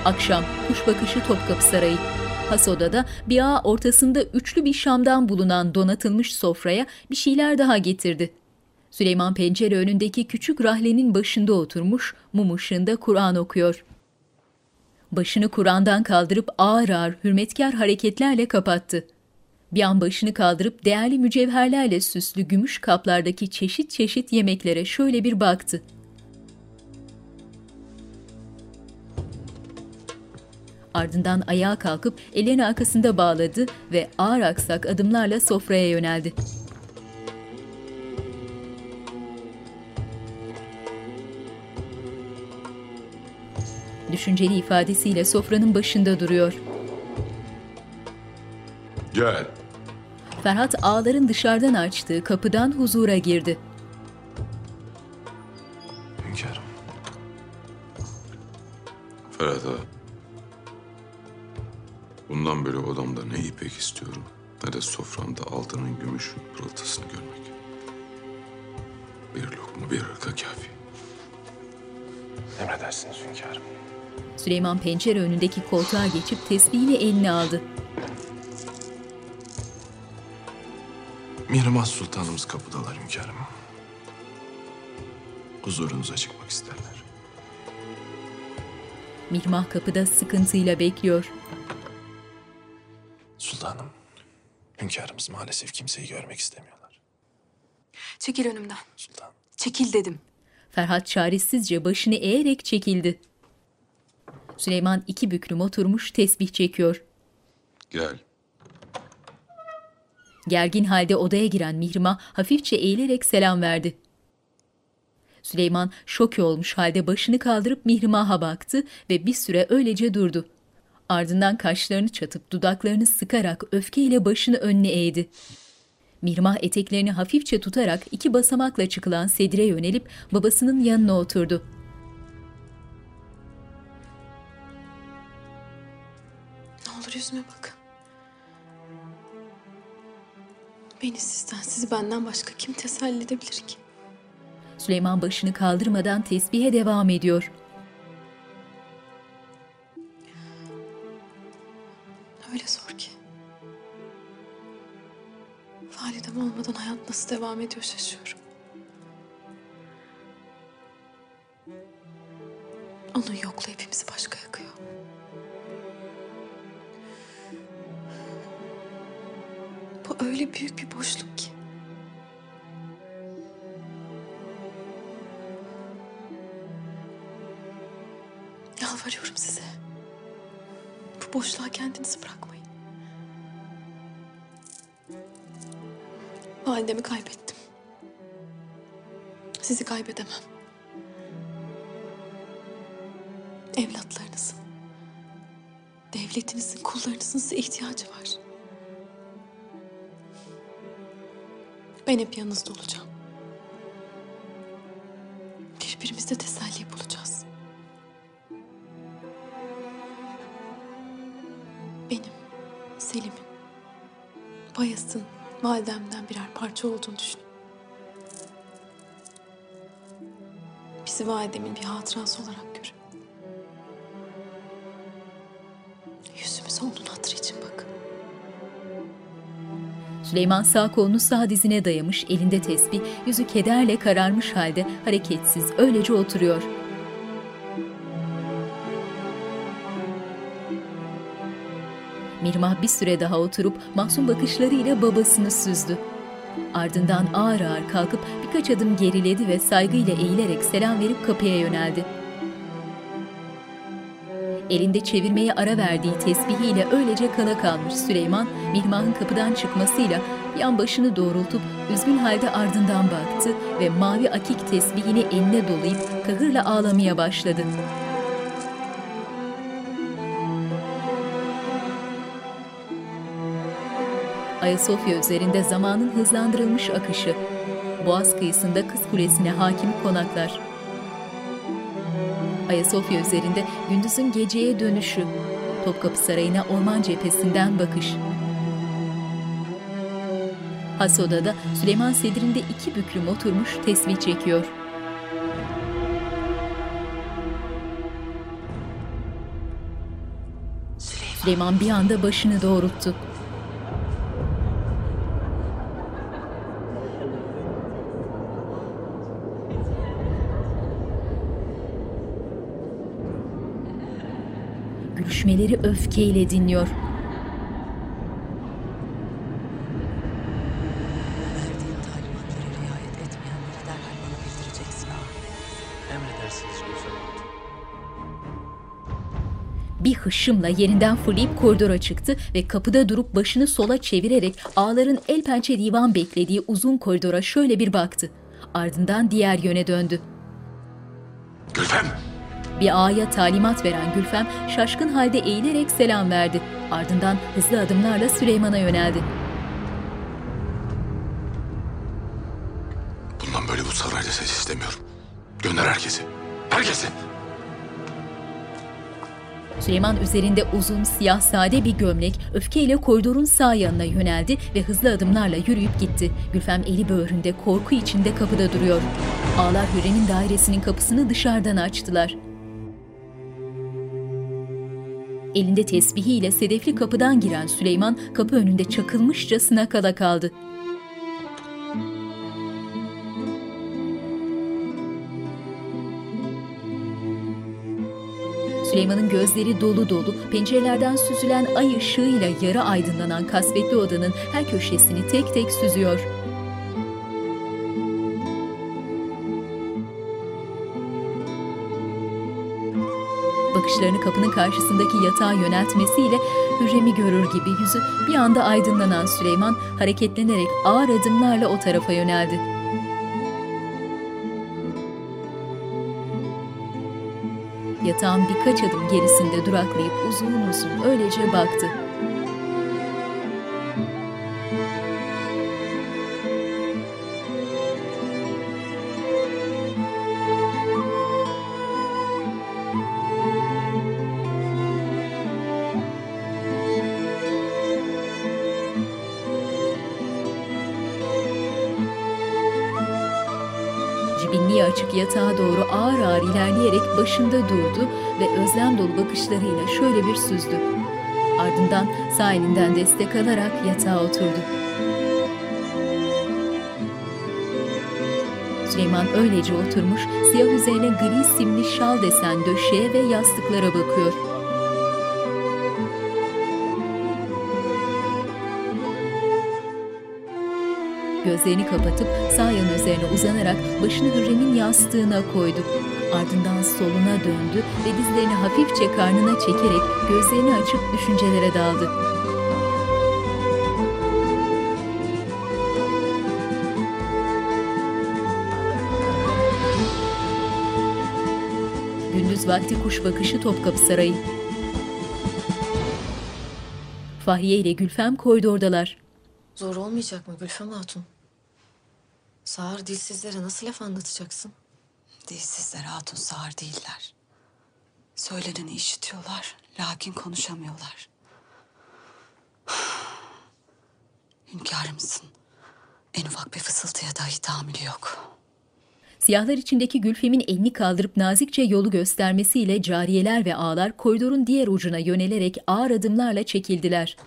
Akşam kuş bakışı Topkapı Sarayı. Has odada bir ağa ortasında üçlü bir şamdan bulunan donatılmış sofraya bir şeyler daha getirdi. Süleyman pencere önündeki küçük rahlenin başında oturmuş, mum ışığında Kur'an okuyor. Başını Kur'an'dan kaldırıp ağır ağır hürmetkar hareketlerle kapattı. Bir an başını kaldırıp değerli mücevherlerle süslü gümüş kaplardaki çeşit çeşit yemeklere şöyle bir baktı. Ardından ayağa kalkıp ellerini arkasında bağladı ve ağır aksak adımlarla sofraya yöneldi. Düşünceli ifadesiyle sofranın başında duruyor. Gel. Ferhat ağların dışarıdan açtığı kapıdan huzura girdi. Hünkârım. Ferhat ağa. Bundan böyle odamda ne ipek istiyorum ne de soframda altının gümüşün pırıltısını görmek. Bir lokma bir ırka kafi. Emredersiniz hünkârım. Süleyman pencere önündeki koltuğa geçip tesbihini eline aldı. Mihrimah Sultanımız kapıdalar hünkârım. Huzurunuza çıkmak isterler. Mihmah kapıda sıkıntıyla bekliyor. Sultanım, hünkârımız maalesef kimseyi görmek istemiyorlar. Çekil önümden. Sultan. Çekil dedim. Ferhat çaresizce başını eğerek çekildi. Süleyman iki büklüm oturmuş tesbih çekiyor. Gel. Gergin halde odaya giren Mihrimah hafifçe eğilerek selam verdi. Süleyman şoke olmuş halde başını kaldırıp Mihrimah'a baktı ve bir süre öylece durdu. Ardından kaşlarını çatıp dudaklarını sıkarak öfkeyle başını önüne eğdi. Mihrimah eteklerini hafifçe tutarak iki basamakla çıkılan sedire yönelip babasının yanına oturdu. Ne olur yüzüme bakın. Beni sizden, sizi benden başka kim teselli edebilir ki? Süleyman başını kaldırmadan tesbihe devam ediyor. öyle zor ki. Validem olmadan hayat nasıl devam ediyor şaşıyorum. Onun yokluğu hepimizi başka yakıyor. Bu öyle büyük bir boşluk ki. Yalvarıyorum size. Boşluğa kendinizi bırakmayın. Validemi kaybettim. Sizi kaybedemem. Evlatlarınızın, devletinizin, kullarınızın size ihtiyacı var. Ben hep yanınızda olacağım. Birbirimizde teselli bulacağız. Selim'in, Bayas'ın, validemden birer parça olduğunu düşün. Bizi validemin bir hatırası olarak görün. Yüzümüze onun hatırı için bakın. Süleyman sağ kolunu sağ dizine dayamış, elinde tesbih, yüzü kederle kararmış halde hareketsiz öylece oturuyor. Mirmah bir süre daha oturup mahzun bakışlarıyla babasını süzdü. Ardından ağır ağır kalkıp birkaç adım geriledi ve saygıyla eğilerek selam verip kapıya yöneldi. Elinde çevirmeye ara verdiği tesbihiyle öylece kala kalmış Süleyman, Mirmah'ın kapıdan çıkmasıyla bir an başını doğrultup üzgün halde ardından baktı ve mavi akik tesbihini eline dolayıp kahırla ağlamaya başladı. Ayasofya üzerinde zamanın hızlandırılmış akışı, Boğaz kıyısında Kız Kulesi'ne hakim konaklar, Ayasofya üzerinde gündüzün geceye dönüşü, Topkapı Sarayı'na orman cephesinden bakış. Has odada Süleyman sedirinde iki büklüm oturmuş tesbih çekiyor. Süleyman bir anda başını doğrulttu. Gülüşmeleri öfkeyle dinliyor. Verdiğin talimatlara riayet etmeyenleri derhal bana bildireceksin ağa. Emredersiniz Gülfem Hatun. Bir hışımla yerinden fırlayıp koridora çıktı ve kapıda durup başını sola çevirerek ağların el pençe divan beklediği uzun koridora şöyle bir baktı. Ardından diğer yöne döndü. Gülfem! Bir ağaya talimat veren Gülfem şaşkın halde eğilerek selam verdi. Ardından hızlı adımlarla Süleyman'a yöneldi. Bundan böyle bu sarayda ses istemiyorum. Gönder herkesi. Herkesi! Süleyman üzerinde uzun, siyah, sade bir gömlek öfkeyle koridorun sağ yanına yöneldi ve hızlı adımlarla yürüyüp gitti. Gülfem eli böğründe, korku içinde kapıda duruyor. Ağlar Hürrem'in dairesinin kapısını dışarıdan açtılar. Elinde tesbihiyle sedefli kapıdan giren Süleyman kapı önünde çakılmışçasına kala kaldı. Süleyman'ın gözleri dolu dolu, pencerelerden süzülen ay ışığıyla yarı aydınlanan kasvetli odanın her köşesini tek tek süzüyor. Bakışlarını kapının karşısındaki yatağa yöneltmesiyle Hürrem'i görür gibi yüzü bir anda aydınlanan Süleyman hareketlenerek ağır adımlarla o tarafa yöneldi. Yatağın birkaç adım gerisinde duraklayıp uzun uzun öylece baktı. Yatağa doğru ağır ağır ilerleyerek başında durdu ve özlem dolu bakışlarıyla şöyle bir süzdü. Ardından sağ elinden destek alarak yatağa oturdu. Süleyman öylece oturmuş, siyah üzerine gri simli şal desen döşeğe ve yastıklara bakıyor. Gözlerini kapatıp sağ yanı üzerine uzanarak başını Hürrem'in yastığına koydu. Ardından soluna döndü ve dizlerini hafifçe karnına çekerek gözlerini açıp düşüncelere daldı. Gündüz vakti kuş bakışı Topkapı Sarayı. Fahriye ile Gülfem koridordalar. Zor olmayacak mı Gülfem Hatun? Sağır dilsizlere nasıl laf anlatacaksın? Dilsizler hatun sağır değiller. Söyleneni işitiyorlar, lakin konuşamıyorlar. *sighs* Hünkârımızın en ufak bir fısıltıya dahi tahammülü yok. Siyahlar içindeki Gülfem'in elini kaldırıp nazikçe yolu göstermesiyle cariyeler ve ağlar koridorun diğer ucuna yönelerek ağır adımlarla çekildiler.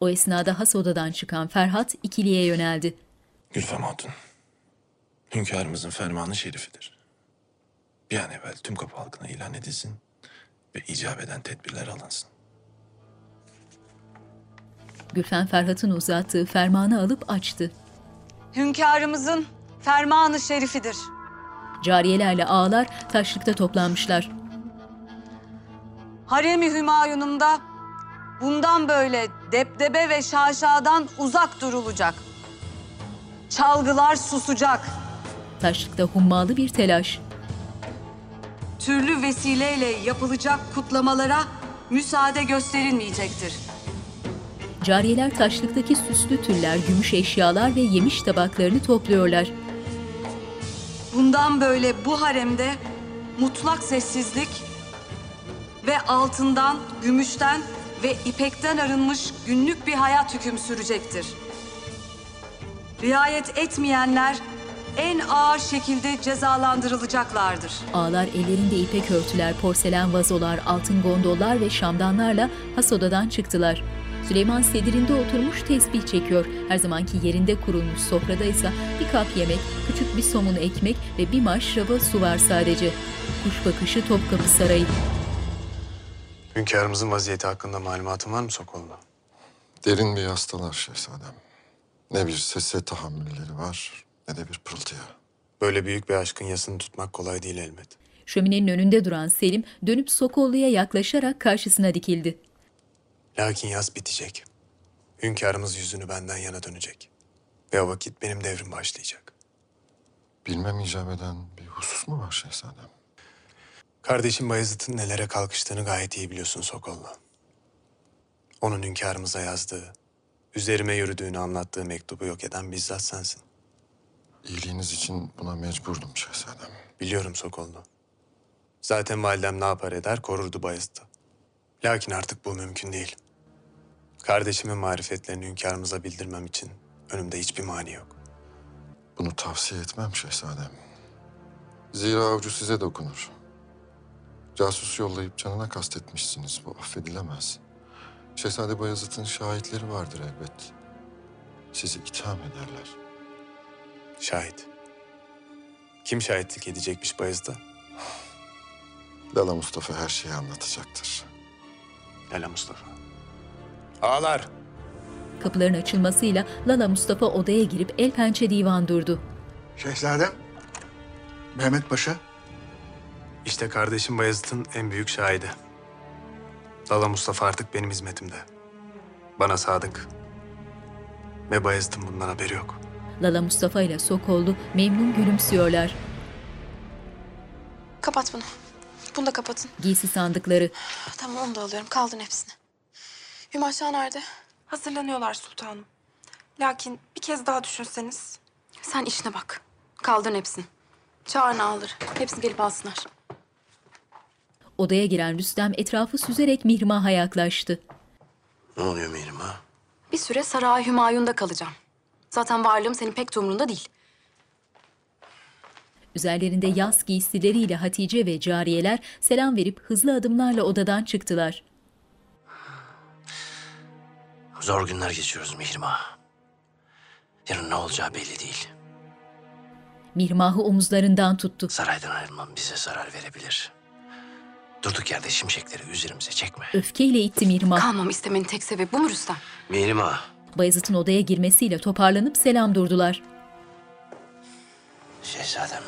O esnada has odadan çıkan Ferhat ikiliye yöneldi. Gülfem Hatun, hünkârımızın fermanı şerifidir. Bir an evvel tüm kapı halkına ilan edilsin ve icap eden tedbirler alınsın. Gülfem Ferhat'ın uzattığı fermanı alıp açtı. Hünkârımızın fermanı şerifidir. Cariyelerle ağlar taşlıkta toplanmışlar. Harem-i Hümayun'umda bundan böyle depdebe ve şaşadan uzak durulacak. Çalgılar susacak. Taşlıkta hummalı bir telaş. Türlü vesileyle yapılacak kutlamalara müsaade gösterilmeyecektir. Cariyeler taşlıktaki süslü tüller, gümüş eşyalar ve yemiş tabaklarını topluyorlar. Bundan böyle bu haremde mutlak sessizlik ve altından, gümüşten ve ipekten arınmış günlük bir hayat hüküm sürecektir. Riayet etmeyenler en ağır şekilde cezalandırılacaklardır. Ağlar ellerinde ipek örtüler, porselen vazolar, altın gondollar ve şamdanlarla has odadan çıktılar. Süleyman sedirinde oturmuş tesbih çekiyor. Her zamanki yerinde kurulmuş sofrada ise bir kap yemek, küçük bir somun ekmek ve bir maşraba su var sadece. Kuş bakışı Topkapı Sarayı. Hünkârımızın vaziyeti hakkında malumatın var mı Sokollu? Derin bir hastalar şehzadem. Ne bir sese tahammülleri var ne de bir pırıltıya. Böyle büyük bir aşkın yasını tutmak kolay değil elbet. Şöminenin önünde duran Selim dönüp Sokollu'ya yaklaşarak karşısına dikildi. Lakin yaz bitecek. Hünkârımız yüzünü benden yana dönecek. Ve o vakit benim devrim başlayacak. Bilmem icap eden bir husus mu var şehzadem? Kardeşim Bayezid'in nelere kalkıştığını gayet iyi biliyorsun Sokollu. Onun hünkârımıza yazdığı, üzerime yürüdüğünü anlattığı mektubu yok eden bizzat sensin. İyiliğiniz için buna mecburdum şehzadem. Biliyorum Sokollu. Zaten validem ne yapar eder korurdu Bayezid'i. Lakin artık bu mümkün değil. Kardeşimin marifetlerini hünkârımıza bildirmem için önümde hiçbir mani yok. Bunu tavsiye etmem şehzadem. Zira avcı size dokunur. Casus yollayıp canına kastetmişsiniz. Bu affedilemez. Şehzade Bayezid'in şahitleri vardır elbet. Sizi itham ederler. Şahit. Kim şahitlik edecekmiş Bayezid'e? Lala Mustafa her şeyi anlatacaktır. Lala Mustafa. Ağlar. Kapıların açılmasıyla Lala Mustafa odaya girip el pençe divan durdu. Şehzadem, Mehmet Paşa. İşte kardeşim Bayezid'in en büyük şahidi. Lala Mustafa artık benim hizmetimde. Bana sadık. Ve Bayezid'in bundan haberi yok. Lala Mustafa ile Sokollu memnun gülümsüyorlar. Kapat bunu. Bunu da kapatın. Giysi sandıkları, Tamam onu da alıyorum. Kaldın hepsini. Hümaşa nerede? Hazırlanıyorlar sultanım. Lakin bir kez daha düşünseniz. Sen işine bak. Kaldın hepsini. Çağırın ağları. Hepsini gelip alsınlar. Odaya giren Rüstem etrafı süzerek Mihrimah'a yaklaştı. Ne oluyor Mihrimah? Bir süre Saray Hümayun'da kalacağım. Zaten varlığım senin pek de umrunda değil. Üzerlerinde yaz giysileriyle Hatice ve cariyeler selam verip hızlı adımlarla odadan çıktılar. Zor günler geçiyoruz Mihrimah. Yarın ne olacağı belli değil. Mihrimah'ı omuzlarından tuttu. Saraydan ayrılmam bize zarar verebilir. Durduk yerde şimşekleri üzerimize çekme. Öfkeyle itti Mihrimah. Kalmam istemenin tek sebebi bu mu Rüstem? Mihrimah, Bayezid'in odaya girmesiyle toparlanıp selam durdular. Şehzadem.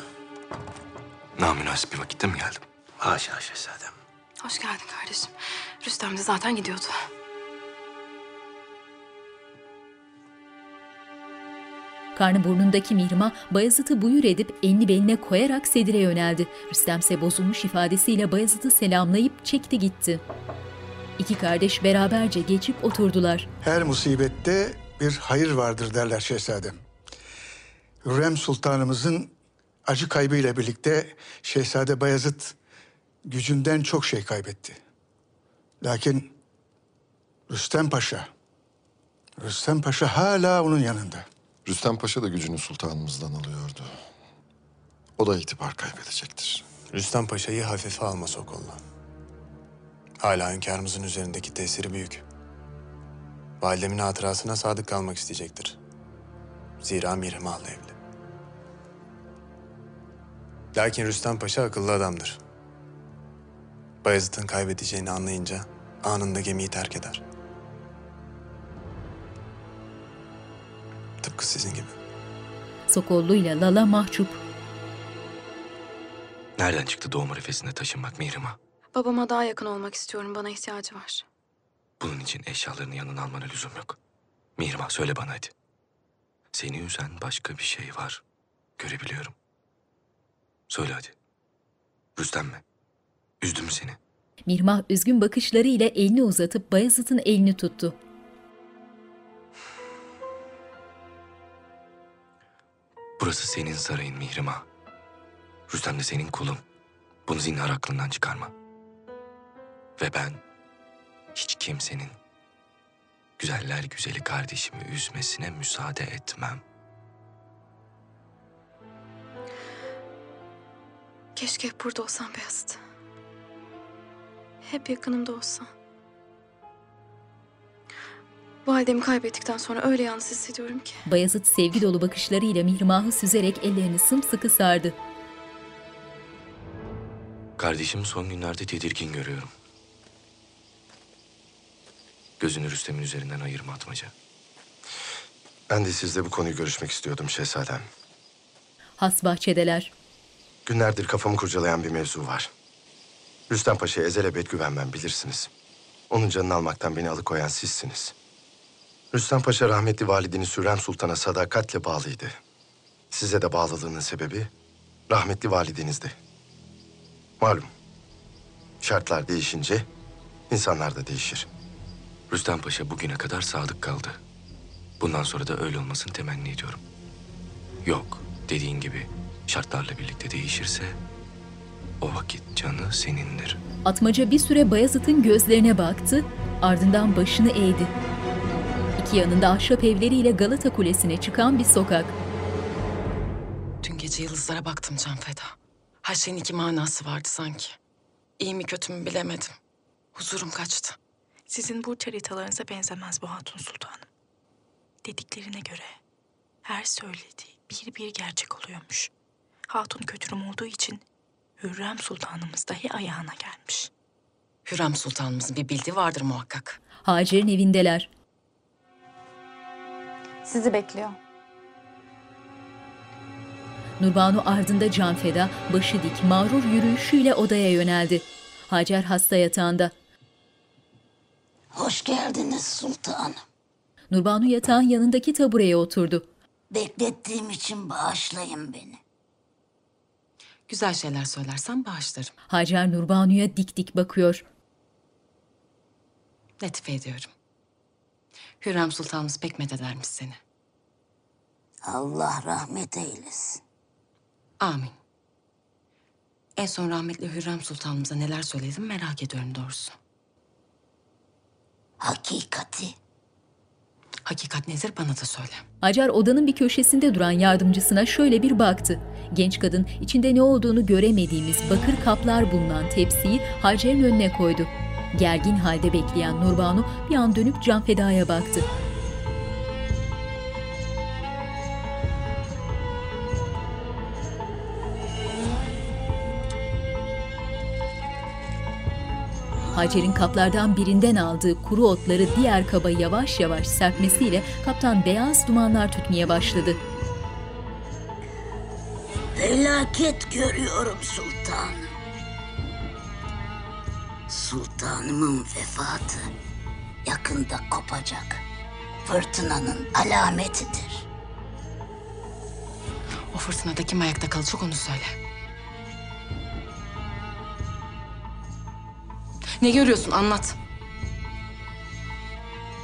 Namünasip bir vakitte mi geldim? Haşa şehzadem. Hoş geldin kardeşim. Rüstem de zaten gidiyordu. Karnı burnundaki Mihrimah Bayezid'i buyur edip elini beline koyarak Sedir'e yöneldi. Rüstem ise bozulmuş ifadesiyle Bayezid'i selamlayıp çekti gitti. İki kardeş beraberce geçip oturdular. Her musibette bir hayır vardır derler şehzadem. Hürrem Sultanımızın acı kaybıyla birlikte Şehzade Bayezid gücünden çok şey kaybetti. Lakin Rüstem Paşa, Rüstem Paşa hala onun yanında. Rüstem Paşa da gücünü sultanımızdan alıyordu. O da itibar kaybedecektir. Rüstem Paşa'yı hafife alma Sokollu. Hala hünkârımızın üzerindeki tesiri büyük. Validemin hatırasına sadık kalmak isteyecektir. Zira Mihrimah'la evli. Lakin Rüstem Paşa akıllı adamdır. Bayezid'in kaybedeceğini anlayınca anında gemiyi terk eder. Tıpkı sizin gibi. Sokollu ile Lala mahcup. Nereden çıktı doğum arifesinde taşınmak Mihrimah? Babama daha yakın olmak istiyorum. Bana ihtiyacı var. Bunun için eşyalarını yanına almana lüzum yok. Mihrimah söyle bana hadi. Seni üzen başka bir şey var. Görebiliyorum. Söyle hadi. Rüstem mi? Üzdüm seni. Mihrimah üzgün bakışlarıyla elini uzatıp Bayezid'in elini tuttu. Burası senin sarayın Mihrimah. Rüstem de senin kulun. Bunu zinhar aklından çıkarma. Ve ben hiç kimsenin güzeller güzeli kardeşimi üzmesine müsaade etmem. Keşke hep burada olsan Beyazıt. Hep yakınımda olsan. Validemi kaybettikten sonra öyle yalnız hissediyorum ki. Bayezid sevgi dolu bakışlarıyla Mihrimah'ı süzerek ellerini sımsıkı sardı. Kardeşimi son günlerde tedirgin görüyorum. Gözünü Rüstem'in üzerinden ayırma atmaca. Ben de sizle bu konuyu görüşmek istiyordum şehzadem. Has bahçedeler. Günlerdir kafamı kurcalayan bir mevzu var. Rüstem Paşa'ya ezelebet güvenmem bilirsiniz. Onun canını almaktan beni alıkoyan sizsiniz. Rüstem Paşa rahmetli valideniz Hürrem Sultan'a sadakatle bağlıydı. Size de bağlılığının sebebi rahmetli validenizdi. Malum, şartlar değişince insanlar da değişir. Rüstem Paşa bugüne kadar sadık kaldı. Bundan sonra da öyle olmasını temenni ediyorum. Yok, dediğin gibi şartlarla birlikte değişirse o vakit canı senindir. Atmaca bir süre Bayezid'in gözlerine baktı, ardından başını eğdi. İki yanında ahşap evleriyle Galata Kulesi'ne çıkan bir sokak. Dün gece yıldızlara baktım Can Feda. Her şeyin iki manası vardı sanki. İyi mi kötü mü bilemedim. Huzurum kaçtı. Sizin burç haritalarınıza benzemez bu Hatun Sultanım. Dediklerine göre her söylediği bir bir gerçek oluyormuş. Hatun kötürüm olduğu için Hürrem Sultanımız dahi ayağına gelmiş. Hürrem Sultanımızın bir bildiği vardır muhakkak. Hacer'in evindeler. Sizi bekliyor. Nurbanu ardında Canfeda başı dik mağrur yürüyüşüyle odaya yöneldi. Hacer hasta yatağında. Hoş geldiniz sultanım. Nurbanu yatağın yanındaki tabureye oturdu. Beklettiğim için bağışlayın beni. Güzel şeyler söylersen bağışlarım. Hacer Nurbanu'ya dik dik bakıyor. Latife ediyorum. Hürrem Sultanımız pek methedermiş seni. Allah rahmet eylesin. Amin. En son rahmetli Hürrem Sultanımıza neler söyledim merak ediyorum doğrusu. Hakikati. Hakikat nedir bana da söyle. Hacer odanın bir köşesinde duran yardımcısına şöyle bir baktı. Genç kadın içinde ne olduğunu göremediğimiz bakır kaplar bulunan tepsiyi Hacer'in önüne koydu. Gergin halde bekleyen Nurbanu bir an dönüp Canfeda'ya baktı. Hacer'in kaplardan birinden aldığı kuru otları diğer kaba yavaş yavaş serpmesiyle kaptan beyaz dumanlar tütmeye başladı. Felaket görüyorum sultanım. Sultanımın vefatı yakında kopacak. Fırtınanın alametidir. O fırtınada kim ayakta kalacak onu söyle. Ne görüyorsun anlat.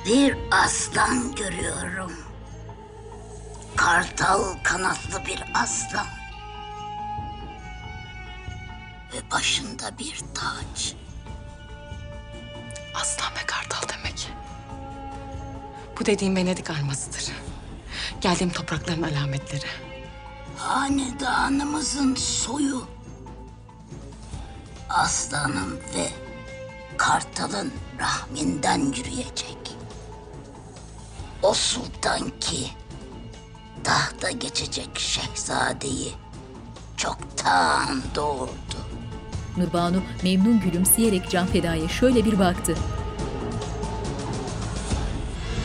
Bir aslan görüyorum. Kartal kanatlı bir aslan. Ve başında bir taç. Aslan ve kartal demek. Bu dediğim Venedik armasıdır. Geldiğim toprakların alametleri. Hanedanımızın soyu. Aslanın ve kartalın rahminden yürüyecek. O sultan ki tahta geçecek şehzadeyi çoktan doğurdu. Nurbanu memnun gülümseyerek Can Feda'ya şöyle bir baktı.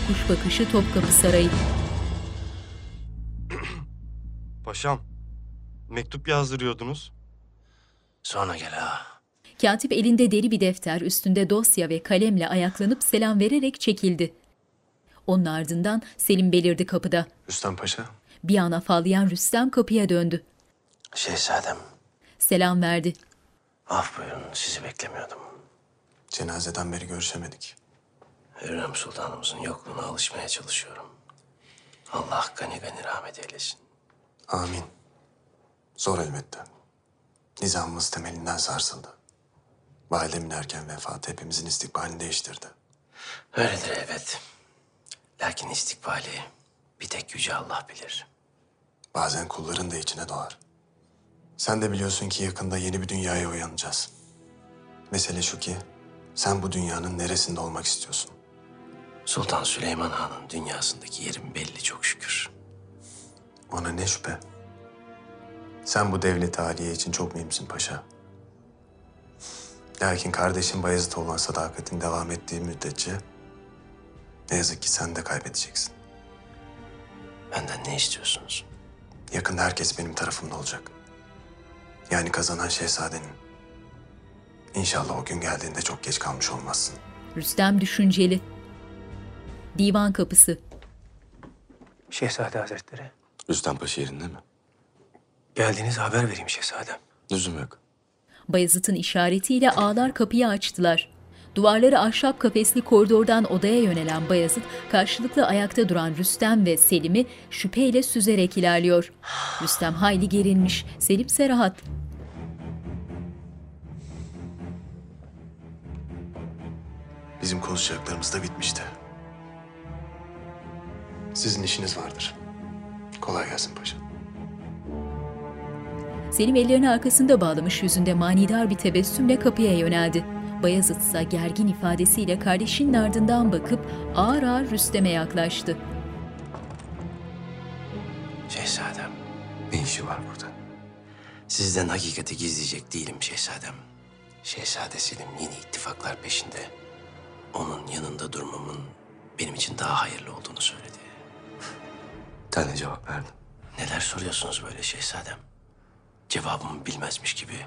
Kuş bakışı Topkapı Sarayı. Paşam, mektup yazdırıyordunuz. Sonra gel ha. Katip elinde deri bir defter, üstünde dosya ve kalemle ayaklanıp selam vererek çekildi. Onun ardından Selim belirdi kapıda. Rüstem Paşa. Bir an afallayan Rüstem kapıya döndü. Şehzadem, Selam verdi. af buyurun sizi beklemiyordum. Cenazeden beri görüşemedik. Hürrem Sultanımızın yokluğuna alışmaya çalışıyorum. Allah gani gani rahmet eylesin. Amin. Zor elbette. Nizamımız temelinden sarsıldı. Validemin erken vefatı hepimizin istikbalini değiştirdi. Öyledir evet. Lakin istikbali bir tek Yüce Allah bilir. Bazen kulların da içine doğar. Sen de biliyorsun ki yakında yeni bir dünyaya uyanacağız. Mesele şu ki sen bu dünyanın neresinde olmak istiyorsun? Sultan Süleyman Han'ın dünyasındaki yerim belli çok şükür. Ona ne şüphe. Sen bu devlet aliye için çok mühimsin paşa. Lakin kardeşin Bayezid'e olan sadakatin devam ettiği müddetçe ne yazık ki sen de kaybedeceksin. Benden ne istiyorsunuz? Yakında herkes benim tarafımda olacak. Yani kazanan şehzadenin. İnşallah o gün geldiğinde çok geç kalmış olmazsın. Rüstem düşünceli. Divan kapısı. Şehzade Hazretleri. Rüstem Paşa yerinde mi? Geldiğiniz haber vereyim şehzadem. Lüzum yok. Bayezid'in işaretiyle ağlar kapıyı açtılar. Duvarları ahşap kafesli koridordan odaya yönelen Bayezid, karşılıklı ayakta duran Rüstem ve Selim'i şüpheyle süzerek ilerliyor. Rüstem hayli gerilmiş, Selim ise rahat. Bizim konuşacaklarımız da bitmişti. Sizin işiniz vardır. Kolay gelsin paşa. Selim ellerini arkasında bağlamış yüzünde manidar bir tebessümle kapıya yöneldi. Bayezid ise gergin ifadesiyle kardeşinin ardından bakıp ağır ağır Rüstem'e yaklaştı. Şehzadem, Ne işi var burada? sizden hakikati gizleyecek değilim şehzadem. Şehzade Selim yeni ittifaklar peşinde. Onun yanında durmamın benim için daha hayırlı olduğunu söyledi. De cevap verdin. Neler soruyorsunuz böyle şehzadem? Cevabımı bilmezmiş gibi.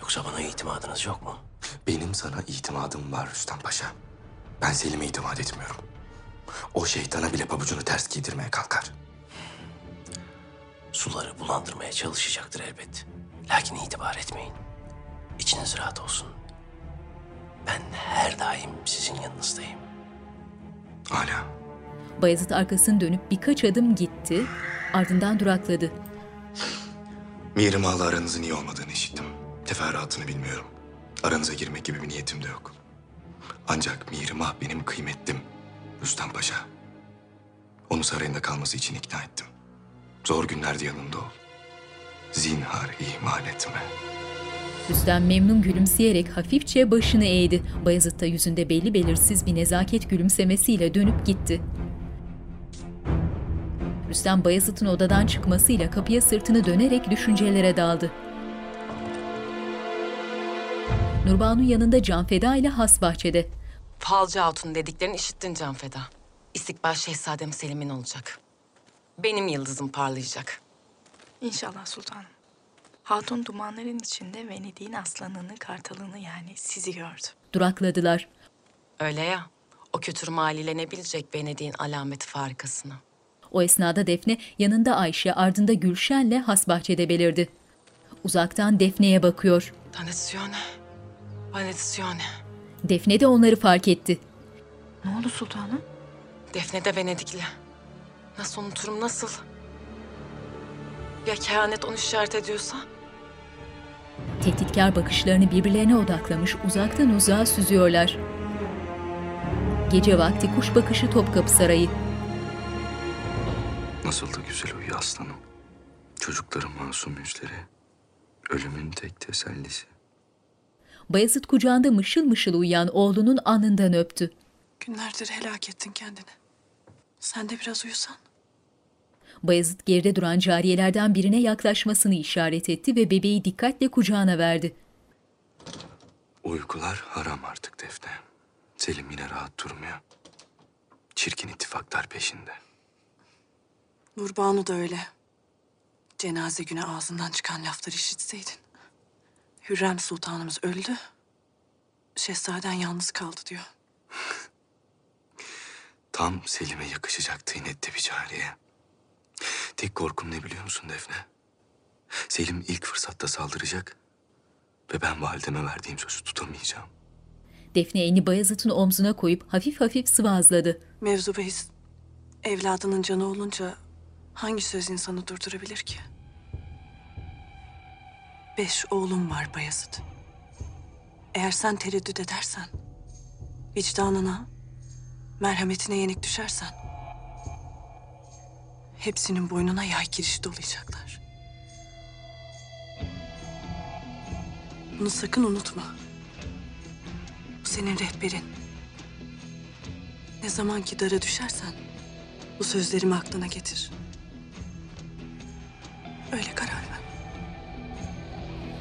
Yoksa bana itimadınız yok mu? Benim sana itimadım var Rüstem Paşa. Ben Selim'e itimat etmiyorum. O şeytana bile pabucunu ters giydirmeye kalkar. Suları bulandırmaya çalışacaktır elbet. Lakin itibar etmeyin. İçiniz rahat olsun. Ben her daim sizin yanınızdayım. Hala. Bayezid arkasını dönüp birkaç adım gitti, ardından durakladı. Mihrimah'la aranızın iyi olmadığını işittim. Teferruatını bilmiyorum. Aranıza girmek gibi bir niyetim de yok. Ancak Mihrimah benim kıymetlim. Rüstem Paşa. Onu sarayında kalması için ikna ettim. Zor günlerde yanında ol. Zinhar ihmal etme. Rüstem memnun gülümseyerek hafifçe başını eğdi. Bayezid da yüzünde belli belirsiz bir nezaket gülümsemesiyle dönüp gitti. Rüstem Bayezid'in odadan çıkmasıyla kapıya sırtını dönerek düşüncelere daldı. Nurbanu yanında Canfeda ile has bahçede. Falcı Hatun dediklerini işittin Can Feda. İstikbal Şehzadem Selim'in olacak. Benim yıldızım parlayacak. İnşallah sultanım. Hatun dumanların içinde Venedik'in aslanını, kartalını yani sizi gördü. Durakladılar. Öyle ya. O kötü haliyle ne bilecek Venedik'in alameti farikasını. O esnada Defne yanında Ayşe ardında Gülşen'le has bahçede belirdi. Uzaktan Defne'ye bakıyor. Danetisyone. Danetisyone. Defne de onları fark etti. Ne oldu sultanım? Defne de Venedikli. Nasıl unuturum nasıl? Ya kehanet onu işaret ediyorsa? Tehditkar bakışlarını birbirlerine odaklamış uzaktan uzağa süzüyorlar. Gece vakti kuş bakışı Topkapı Sarayı. Nasıl da güzel uyuyor aslanım. Çocukların masum yüzleri. Ölümün tek tesellisi. Bayezid kucağında mışıl mışıl uyuyan oğlunun alnından öptü. Günlerdir helak ettin kendini. Sen de biraz uyusan. Bayezid geride duran cariyelerden birine yaklaşmasını işaret etti ve bebeği dikkatle kucağına verdi. Uykular haram artık Defne. Selim yine rahat durmuyor. Çirkin ittifaklar peşinde. Nurbanu da öyle. Cenaze günü ağzından çıkan lafları işitseydin. Hürrem Sultanımız öldü. Şehzaden yalnız kaldı diyor. *laughs* Tam Selim'e yakışacak tıynette bir cariye. Tek korkum ne biliyor musun Defne? Selim ilk fırsatta saldıracak ve ben valideme verdiğim sözü tutamayacağım. Defne elini Bayezid'in omzuna koyup hafif hafif sıvazladı. Mevzu bahis evladının canı olunca hangi söz insanı durdurabilir ki? Beş oğlum var Bayezid. Eğer sen tereddüt edersen, vicdanına, merhametine yenik düşersen, hepsinin boynuna yay girişi dolayacaklar. Bunu sakın unutma. Bu senin rehberin. Ne zaman ki dara düşersen bu sözlerimi aklına getir. Öyle karar ver.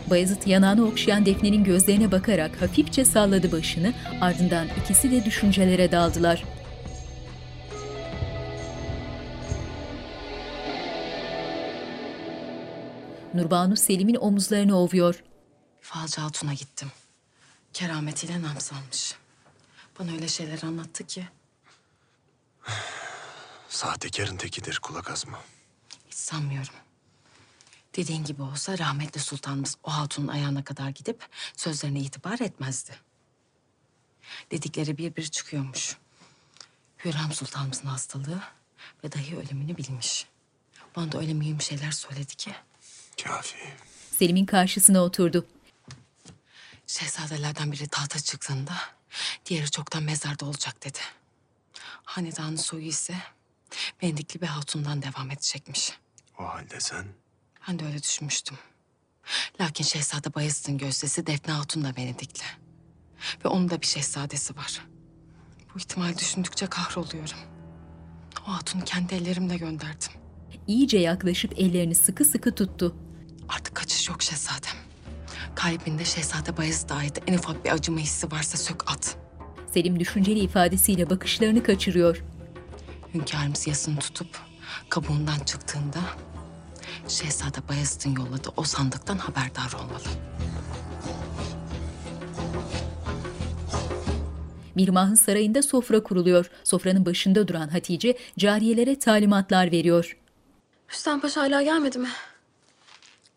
Bayezid yanağını okşayan Defne'nin gözlerine bakarak hafifçe salladı başını, ardından ikisi de düşüncelere daldılar. Nurbanu Selim'in omuzlarını ovuyor. Falcı Hatun'a gittim. Kerametiyle nam salmış. Bana öyle şeyler anlattı ki *sighs* Sahtekarın tekidir kulak asma. hiç sanmıyorum. Dediğin gibi olsa rahmetli sultanımız o hatunun ayağına kadar gidip sözlerine itibar etmezdi. Dedikleri bir bir çıkıyormuş. Hürrem sultanımızın hastalığı ve dahi ölümünü bilmiş. Bana da öyle mühim şeyler söyledi ki. Kafi. Selim'in karşısına oturdu. Şehzadelerden biri tahta çıktığında diğeri çoktan mezarda olacak dedi. Hanedanın soyu ise Vendikli bir hatundan devam edecekmiş. O halde sen Ben de öyle düşünmüştüm. Lakin Şehzade Bayezid'in gözdesi Defne Hatun da Venedikli. Ve onun da bir şehzadesi var. Bu ihtimali düşündükçe kahroluyorum. O hatunu kendi ellerimle gönderdim. İyice yaklaşıp ellerini sıkı sıkı tuttu. Artık kaçış yok şehzadem. Kalbinde Şehzade Bayezid'e ait en ufak bir acıma hissi varsa sök at. Selim düşünceli ifadesiyle bakışlarını kaçırıyor. Hünkârımız yasını tutup kabuğundan çıktığında Şehzade Bayezid'in yolladığı o sandıktan haberdar olmalı. Mirmah'ın sarayında sofra kuruluyor. Sofranın başında duran Hatice cariyelere talimatlar veriyor. Rüstem Paşa hala gelmedi mi?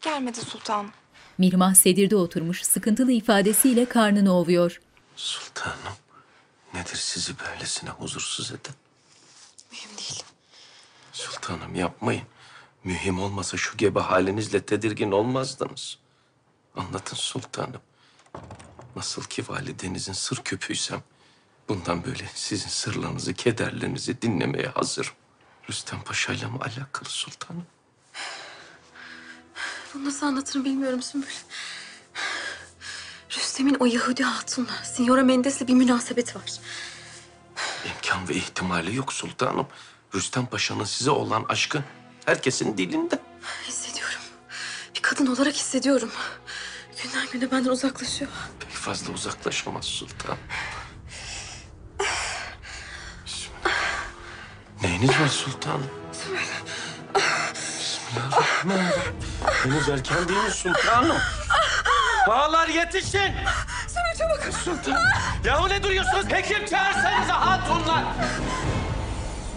Gelmedi sultanım. Mirmah sedirde oturmuş sıkıntılı ifadesiyle karnını ovuyor. Sultanım, nedir sizi böylesine huzursuz eden? Mühim değil. Sultanım yapmayın. Mühim olmasa şu gebe halinizle tedirgin olmazdınız. Anlatın sultanım. Nasıl ki validenizin sır küpüysem... ...bundan böyle sizin sırlarınızı, kederlerinizi dinlemeye hazırım. Rüstem Paşa'yla mı alakalı sultanım? Bunu nasıl anlatırım bilmiyorum Sümbül. Rüstem'in o Yahudi hatunla, Signora Mendes'le bir münasebeti var. İmkan ve ihtimali yok sultanım. Rüstem Paşa'nın size olan aşkı herkesin dilinde. Hissediyorum. Bir kadın olarak hissediyorum. Günden güne benden uzaklaşıyor. Pek fazla uzaklaşamaz sultan. Neyiniz var sultanım? Bismillahirrahmanirrahim. Henüz erken değil mi sultanım? Bağlar yetişin! Sana çabuk. Sultan. Yahu ne duruyorsunuz? Hekim çağırsanıza hatunlar.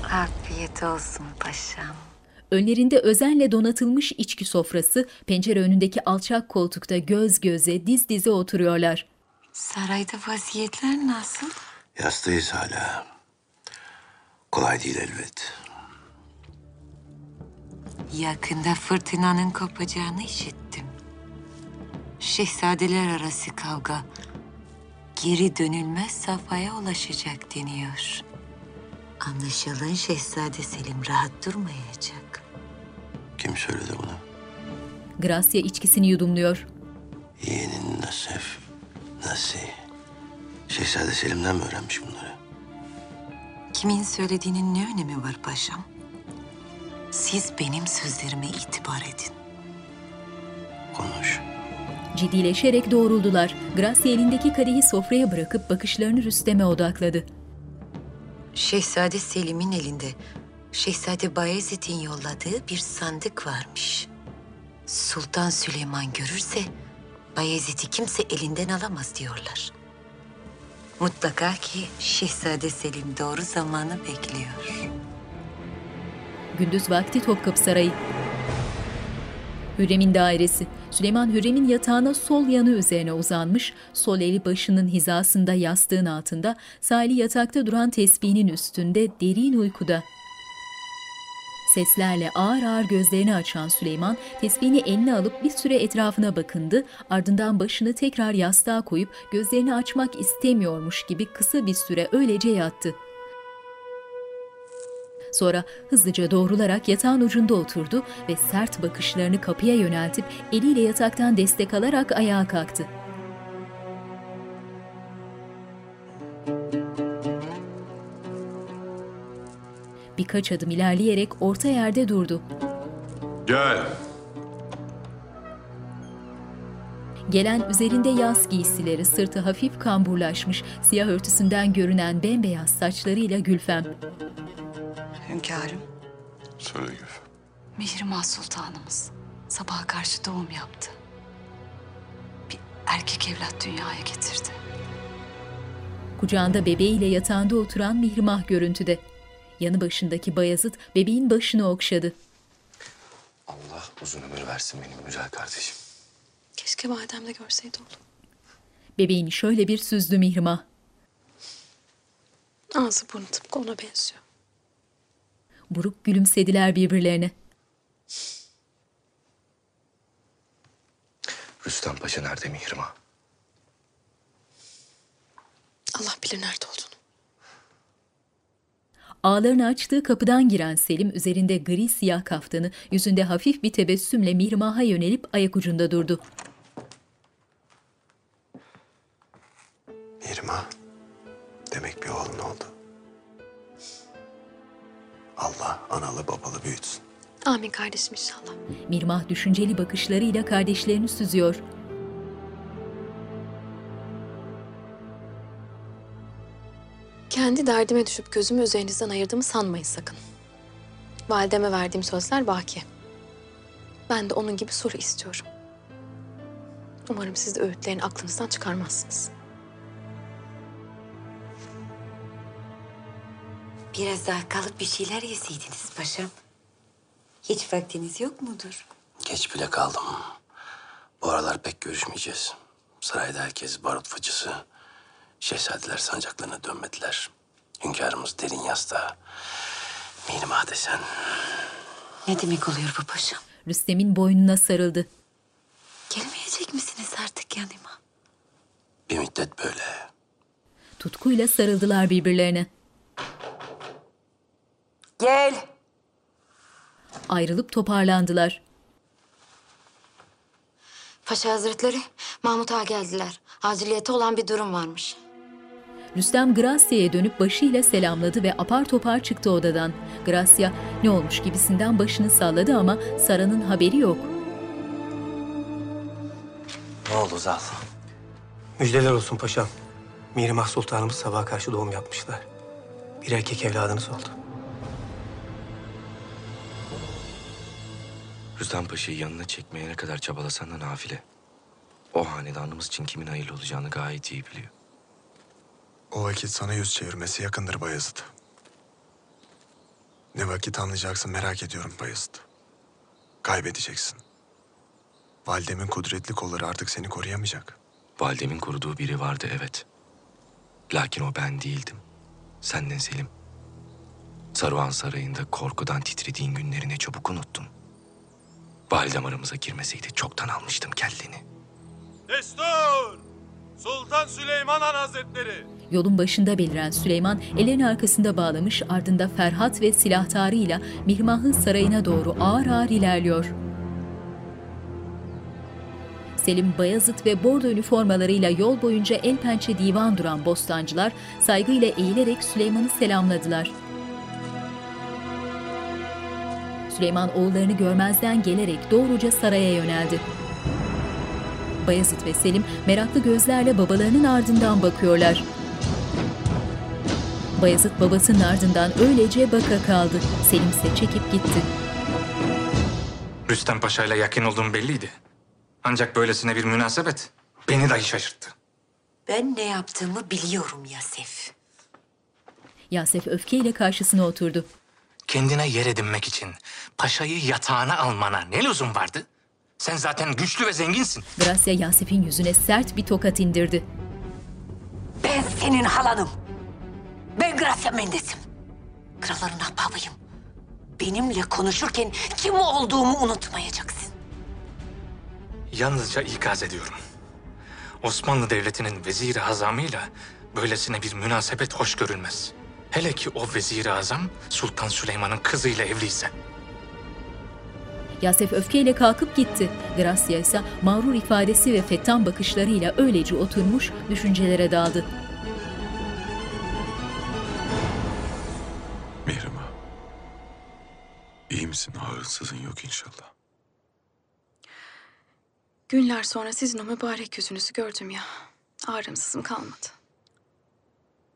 Afiyet olsun paşam. Önlerinde özenle donatılmış içki sofrası, pencere önündeki alçak koltukta göz göze, diz dize oturuyorlar. Sarayda vaziyetler nasıl? Yastayız hala. Kolay değil elbet. Yakında fırtınanın kopacağını işittim. Şehzadeler arası kavga geri dönülmez safhaya ulaşacak deniyor. Anlaşılan Şehzade Selim rahat durmayacak. Kim söyledi bunu? Gracia içkisini yudumluyor. Yeğenin Nasef, Nasi. Şehzade Selim'den mi öğrenmiş bunları? Kimin söylediğinin ne önemi var paşam? Siz benim sözlerime itibar edin. Konuş. Ciddileşerek doğruldular. Gracia elindeki kadehi sofraya bırakıp bakışlarını Rüstem'e odakladı. Şehzade Selim'in elinde Şehzade Bayezid'in yolladığı bir sandık varmış. Sultan Süleyman görürse Bayezid'i kimse elinden alamaz diyorlar. Mutlaka ki Şehzade Selim doğru zamanı bekliyor. Gündüz vakti Topkapı Sarayı. Hürrem'in dairesi. Süleyman Hürrem'in yatağına sol yanı üzerine uzanmış, sol eli başının hizasında yastığın altında, sağ yatakta duran tesbihinin üstünde derin uykuda. Seslerle ağır ağır gözlerini açan Süleyman, tesbihini eline alıp bir süre etrafına bakındı, ardından başını tekrar yastığa koyup gözlerini açmak istemiyormuş gibi kısa bir süre öylece yattı. Sonra hızlıca doğrularak yatağın ucunda oturdu ve sert bakışlarını kapıya yöneltip eliyle yataktan destek alarak ayağa kalktı. Birkaç adım ilerleyerek orta yerde durdu. Gel. Gelen üzerinde yaz giysileri, sırtı hafif kamburlaşmış, siyah örtüsünden görünen bembeyaz saçlarıyla Gülfem. Hünkârım, Söyle Gülfem. Mihrimah Sultanımız sabaha karşı doğum yaptı. Bir erkek evlat dünyaya getirdi. Kucağında bebeğiyle yatağında oturan Mihrimah görüntüde. Yanı başındaki Bayazıt bebeğin başını okşadı. Allah uzun ömür versin benim güzel kardeşim. Keşke validem de görseydi oğlum. Bebeğini şöyle bir süzdü Mihrimah. Ağzı burnu tıpkı ona benziyor. Buruk gülümsediler birbirlerine. Rüstem Paşa nerede Mihrimah? Allah bilir nerede olduğunu. Ağlarını açtığı kapıdan giren Selim üzerinde gri siyah kaftanı, yüzünde hafif bir tebessümle Mihrimah'a yönelip ayak ucunda durdu. Mihrimah, demek bir oğlun oldu. Allah analı babalı büyütsün. Amin kardeşim inşallah. Mihrimah düşünceli bakışlarıyla kardeşlerini süzüyor. Kendi derdime düşüp gözümü üzerinizden ayırdığımı sanmayın sakın. Valideme verdiğim sözler baki. Ben de onun gibi soru istiyorum. Umarım siz de öğütlerini aklınızdan çıkarmazsınız. Biraz daha kalıp bir şeyler yeseydiniz paşam. Hiç vaktiniz yok mudur? Geç bile kaldım. Bu aralar pek görüşmeyeceğiz. Sarayda herkes barut fıçısı. Şehzadeler sancaklarına dönmediler. Hünkârımız derin yastığa. Mihrimah desen. Ne demek oluyor bu paşam? Rüstem'in boynuna sarıldı. Gelmeyecek misiniz artık yanıma? Bir müddet böyle. Tutkuyla sarıldılar birbirlerine. Gel. Ayrılıp toparlandılar. Paşa Hazretleri, Mahmut Ağa geldiler. Aciliyeti olan bir durum varmış. Rüstem Gracia'ya dönüp başıyla selamladı ve apar topar çıktı odadan. Gracia ne olmuş gibisinden başını salladı ama Sara'nın haberi yok. Ne oldu dualarımızı al. Müjdeler olsun paşam. Mihrimah Sultanımız sabaha karşı doğum yapmışlar. Bir erkek evladınız oldu. Rüstem Paşa'yı yanına çekmeye ne kadar çabalasan da nafile. O hanedanımız için kimin hayırlı olacağını gayet iyi biliyor. O vakit sana yüz çevirmesi yakındır Bayezid. Ne vakit anlayacaksın merak ediyorum Bayezid. Kaybedeceksin. Validemin kudretli kolları artık seni koruyamayacak. Validemin koruduğu biri vardı evet. Lakin o ben değildim. Senden Selim. Saruhan Sarayı'nda korkudan titrediğin günlerini çabuk unuttun. Validem aramıza girmeseydi çoktan almıştım kelleni. Destur! Sultan Süleyman Han Hazretleri! Yolun başında beliren Süleyman ellerini arkasında bağlamış ardında Ferhat ve silahtarıyla Mihrimah'ın sarayına doğru ağır ağır ilerliyor. Selim Bayazıt ve bordo üniformalarıyla yol boyunca el pençe divan duran bostancılar saygıyla eğilerek Süleyman'ı selamladılar. Süleyman oğullarını görmezden gelerek doğruca saraya yöneldi. Bayezid ve Selim meraklı gözlerle babalarının ardından bakıyorlar. Bayezid babasının ardından öylece baka kaldı. Selim ise çekip gitti. Rüstem Paşa ile yakın olduğum belliydi. Ancak böylesine bir münasebet beni dahi şaşırttı. Ben ne yaptığımı biliyorum Yasef. Yasef öfkeyle karşısına oturdu. Kendine yer edinmek için paşayı yatağına almana ne lüzum vardı? Sen zaten güçlü ve zenginsin. Gracia Yasef'in yüzüne sert bir tokat indirdi. Ben senin halanım. Ben Gracia Mendes'im. Kralların ahbabıyım. Benimle konuşurken kim olduğumu unutmayacaksın. Yalnızca ikaz ediyorum. Osmanlı Devleti'nin vezir-i azamıyla böylesine bir münasebet hoş görülmez. Hele ki o vezir-i azam Sultan Süleyman'ın kızıyla evliyse. Yasef öfkeyle kalkıp gitti. Gracia ise mağrur ifadesi ve fettan bakışlarıyla öylece oturmuş düşüncelere daldı. Mihrimah. İyi misin? Ağrısızın yok inşallah. Günler sonra sizin o mübarek yüzünüzü gördüm ya. Ağrımsızım kalmadı.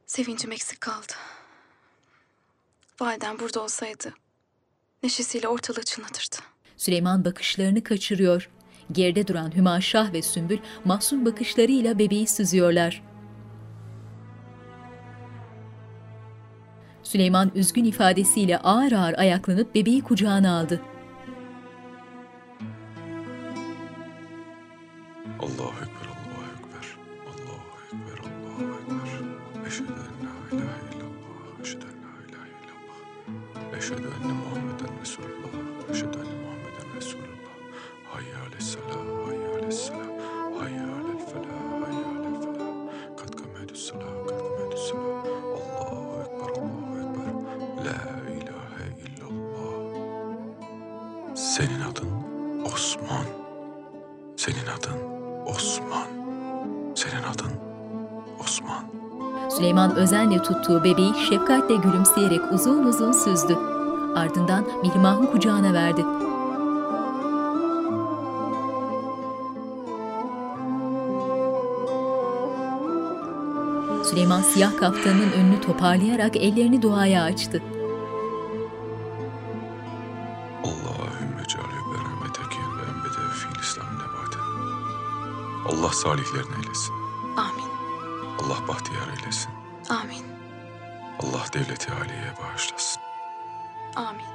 Sevincim eksik kaldı. Validen burada olsaydı neşesiyle ortalığı çınlatırdı. Süleyman bakışlarını kaçırıyor. Geride duran Hümaşah ve Sümbül mahzun bakışlarıyla bebeği süzüyorlar. Süleyman üzgün ifadesiyle ağır ağır ayaklanıp bebeği kucağına aldı. Allahu Ekber, Allahu Ekber. Allahu Ekber, Allahu Ekber. Eşhedü en la ilahe illallah. Eşhedü en la ilahe illallah. Eşhedü enne Muhammeden Resulullah. Senin adın Osman. Senin adın Osman. Senin adın Osman. Süleyman özenle tuttuğu bebeği şefkatle gülümseyerek uzun uzun süzdü. Ardından Mihrimah'ın kucağına verdi. Süleyman siyah kaftanının önünü toparlayarak ellerini duaya açtı. Allahümme cealü berahmeteke ve embede fil İslam nebate. Allah salihlerini eylesin. Amin. Allah bahtiyar eylesin. Amin. Allah devleti aliyeye bağışlasın. Amin.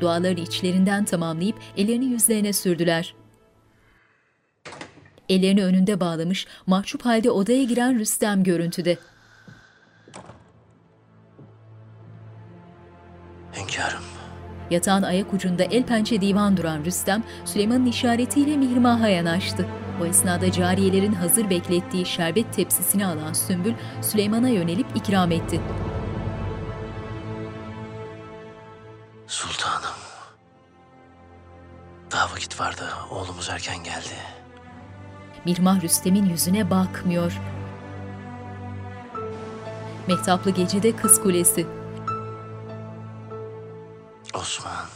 Dualarını içlerinden tamamlayıp ellerini yüzlerine sürdüler. Ellerini önünde bağlamış, mahcup halde odaya giren Rüstem görüntüde. Hünkârım. Yatağın ayak ucunda el pençe divan duran Rüstem, Süleyman'ın işaretiyle Mihrimah'a yanaştı. O esnada cariyelerin hazır beklettiği şerbet tepsisini alan Sümbül, Süleyman'a yönelip ikram etti. Sultanım. Daha vakit vardı. Oğlumuz erken geldi. Mihrimah Rüstem'in yüzüne bakmıyor. Mehtaplı gecede Kız Kulesi. Osman.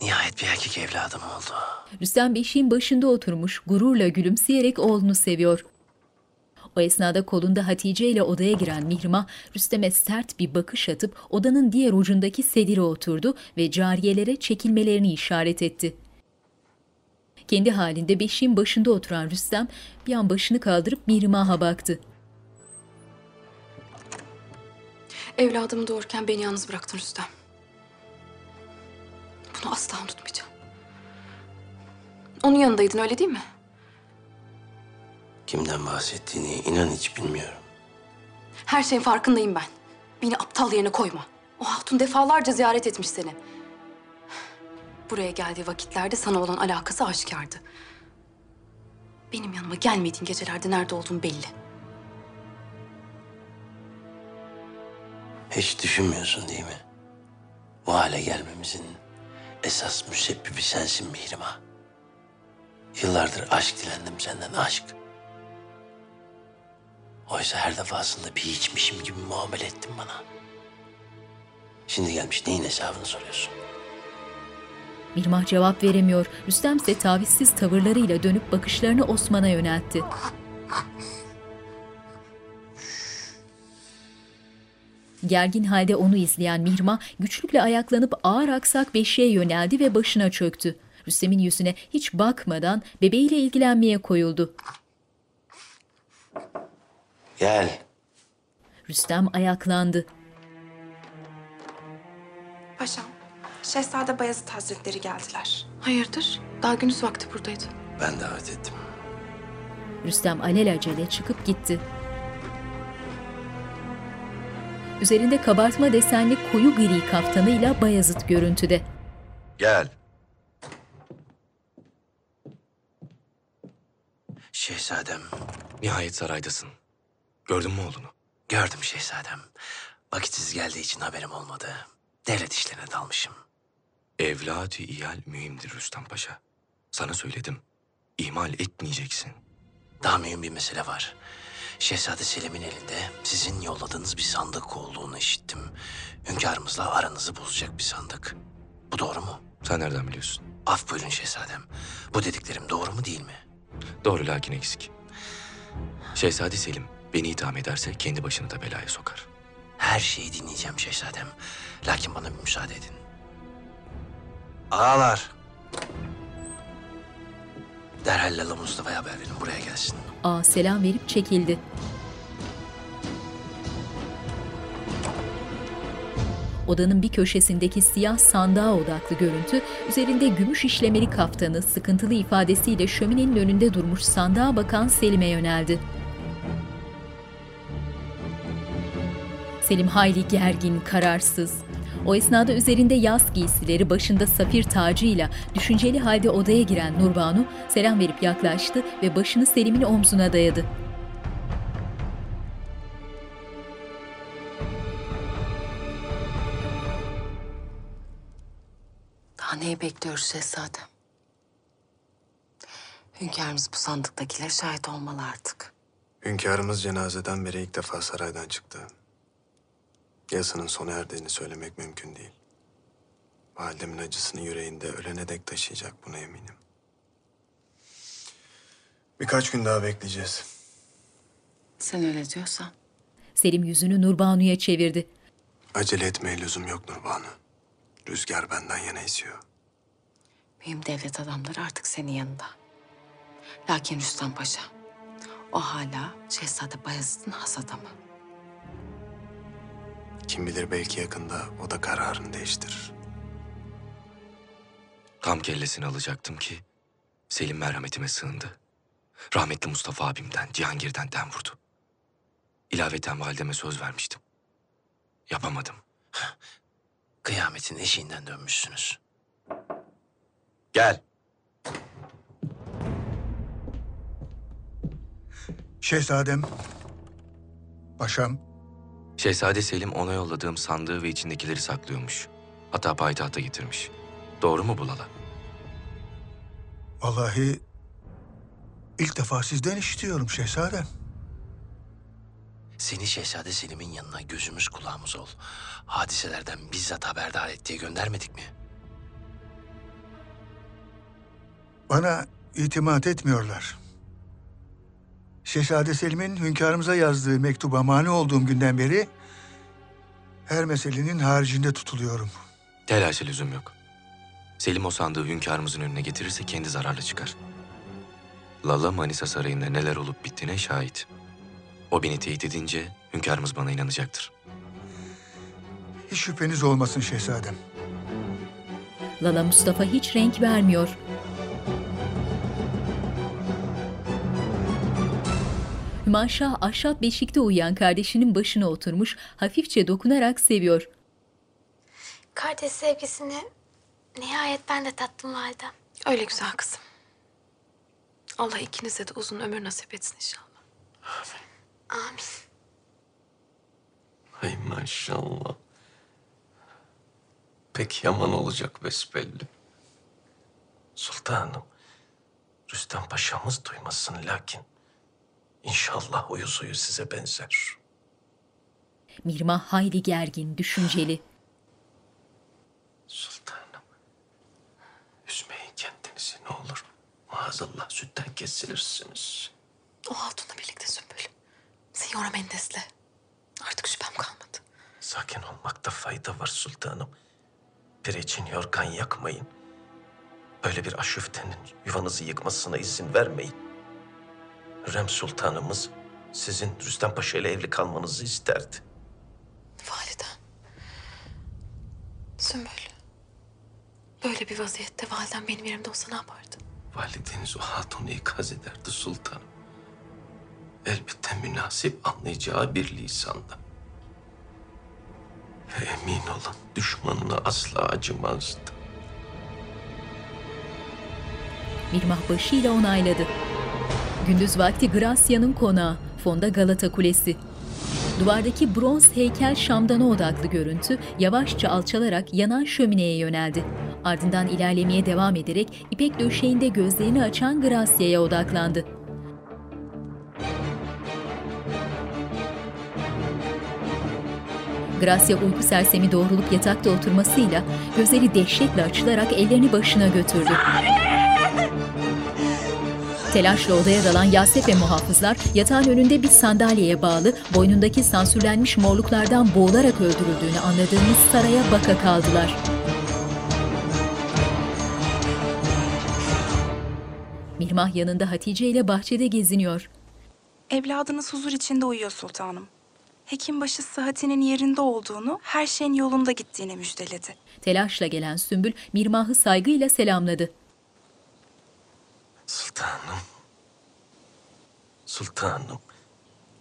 Nihayet bir erkek evladı evladım oldu. Rüstem beşiğin başında oturmuş, gururla gülümseyerek oğlunu seviyor. O esnada kolunda Hatice ile odaya giren Mihrimah, Rüstem'e sert bir bakış atıp odanın diğer ucundaki sedire oturdu ve cariyelere çekilmelerini işaret etti. Kendi halinde beşiğin başında oturan Rüstem bir an başını kaldırıp Mihrimah'a baktı. Evladımı doğururken beni yalnız bıraktın Rüstem. Bunu asla unutmayacağım. Onun yanındaydın öyle değil mi? Kimden bahsettiğini inan hiç bilmiyorum. Her şeyin farkındayım ben. Beni aptal yerine koyma. O hatun defalarca ziyaret etmiş seni. Buraya geldiği vakitlerde sana olan alakası aşikardı. Benim yanıma gelmediğin gecelerde nerede olduğun belli. Hiç düşünmüyorsun değil mi? Bu hale gelmemizin esas müsebbibi sensin Mihrimah. Yıllardır aşk dilendim senden aşk. Oysa her defasında bir hiçmişim gibi muamele ettin bana. Şimdi gelmiş neyin hesabını soruyorsun? Mihrimah cevap veremiyor. Rüstem ise tavizsiz tavırlarıyla dönüp bakışlarını Osman'a yöneltti. Gergin halde onu izleyen Mihrimah güçlükle ayaklanıp ağır aksak beşiğe yöneldi ve başına çöktü. Rüstem'in yüzüne hiç bakmadan bebeğiyle ilgilenmeye koyuldu. Gel. Rüstem ayaklandı. Paşam, Şehzade Bayezid Hazretleri geldiler. Hayırdır? Daha gündüz vakti buradaydı. Ben davet ettim. Rüstem alelacele çıkıp gitti. Üzerinde kabartma desenli koyu gri kaftanıyla Bayezid görüntüde. Gel. Şehzadem. Nihayet saraydasın. Gördün mü oğlunu? Gördüm şehzadem. Vakitsiz geldiği için haberim olmadı. Devlet işlerine dalmışım. Evladı iyal mühimdir Rüstem Paşa. Sana söyledim. İhmal etmeyeceksin. Daha mühim bir mesele var. Şehzade Selim'in elinde sizin yolladığınız bir sandık olduğunu işittim. Hünkârımızla aranızı bozacak bir sandık. Bu doğru mu? Sen nereden biliyorsun? Af buyurun şehzadem. Bu dediklerim doğru mu değil mi? Doğru lakin eksik. Şehzade Selim beni itham ederse kendi başını da belaya sokar. Her şeyi dinleyeceğim şehzadem. Lakin bana bir müsaade edin. Ağalar. Derhal Lala Mustafa'ya haber verin buraya gelsin. A selam verip çekildi. Odanın bir köşesindeki siyah sandığa odaklı görüntü, üzerinde gümüş işlemeli kaftanı sıkıntılı ifadesiyle şöminenin önünde durmuş sandığa bakan Selim'e yöneldi. Selim hayli gergin, kararsız. O esnada üzerinde yaz giysileri, başında safir tacıyla düşünceli halde odaya giren Nurbanu selam verip yaklaştı ve başını Selim'in omzuna dayadı. Daha neyi bekliyoruz şehzadem? Hünkârımız bu sandıktakilere şahit olmalı artık. Hünkârımız cenazeden beri ilk defa saraydan çıktı. Yasının sona erdiğini söylemek mümkün değil. Validemin acısını yüreğinde ölene dek taşıyacak buna eminim. Birkaç gün daha bekleyeceğiz. Sen öyle diyorsan. Selim yüzünü Nurbanu'ya çevirdi. Acele etmeye lüzum yok Nurbanu. Rüzgar benden yana esiyor. Mühim devlet adamları artık senin yanında. Lakin Rüstem Paşa, o hala Şehzade Bayezid'in has adamı. Kim bilir belki yakında o da kararını değiştirir. Tam kellesini alacaktım ki Selim merhametime sığındı. Rahmetli Mustafa abimden, Cihangir'den den vurdu. İlaveten valideme söz vermiştim. Yapamadım. *laughs* Kıyametin eşiğinden dönmüşsünüz. Gel. Şehzadem, paşam, Şehzade Selim ona yolladığım sandığı ve içindekileri saklıyormuş. Hatta payitahta getirmiş. Doğru mu bu Lala? vallahi ilk defa sizden işitiyorum şehzadem. Seni Şehzade Selim'in yanına gözümüz kulağımız ol. Hadiselerden bizzat haberdar et diye göndermedik mi? Bana itimat etmiyorlar. Şehzade Selim'in hünkârımıza yazdığı mektuba mani olduğum günden beri her meselenin haricinde tutuluyorum. Telaşa lüzum yok. Selim o sandığı hünkârımızın önüne getirirse kendi zararlı çıkar. Lala Manisa Sarayı'nda neler olup bittiğine şahit. O beni teyit edince hünkârımız bana inanacaktır. Hiç şüpheniz olmasın şehzadem. Lala Mustafa hiç renk vermiyor. Hümanşah ahşap beşikte uyuyan kardeşinin başına oturmuş, hafifçe dokunarak seviyor. Kardeş sevgisini nihayet ben de tattım validem. Öyle güzel kızım. Allah ikinize de uzun ömür nasip etsin inşallah. Amin. Ay maşallah. Pek yaman olacak besbelli. Sultanım, Rüstem Paşa'mız duymasın lakin inşallah huyu suyu size benzer. Mirmah hayli gergin, düşünceli. Sultanım, üzmeyin kendinizi ne olur. Maazallah sütten kesilirsiniz. O hatunla birlikte Sümbül. Signora Mendes'le. Artık şüphem kalmadı. Sakin olmakta fayda var sultanım. Bir için yorgan yakmayın. Böyle bir aşüftenin yuvanızı yıkmasına izin vermeyin. Hürrem Sultanımız sizin Rüstem Paşa ile evli kalmanızı isterdi. Validem. Sümbül. Böyle bir vaziyette validem benim yerimde olsa ne yapardı? Valideniz o hatunu ikaz ederdi sultanım. Elbette münasip anlayacağı bir lisanda. Ve emin olun düşmanına asla acımazdı. Mirmah başıyla onayladı. Gündüz vakti Gracia'nın konağı, fonda Galata Kulesi. Duvardaki bronz heykel Şamdan'a odaklı görüntü yavaşça alçalarak yanan şömineye yöneldi. Ardından ilerlemeye devam ederek ipek döşeğinde gözlerini açan Gracia'ya odaklandı. Gracia uyku sersemi doğrulup yatakta oturmasıyla gözleri dehşetle açılarak ellerini başına götürdü. Telaşla odaya dalan Yasef ve muhafızlar yatağın önünde bir sandalyeye bağlı, boynundaki sansürlenmiş morluklardan boğularak öldürüldüğünü anladığımız saraya baka kaldılar. Mirmah yanında Hatice ile bahçede geziniyor. Evladınız huzur içinde uyuyor sultanım. Hekimbaşı sıhhatinin yerinde olduğunu, her şeyin yolunda gittiğini müjdeledi. Telaşla gelen Sümbül Mirmah'ı saygıyla selamladı. Sultanım. Sultanım.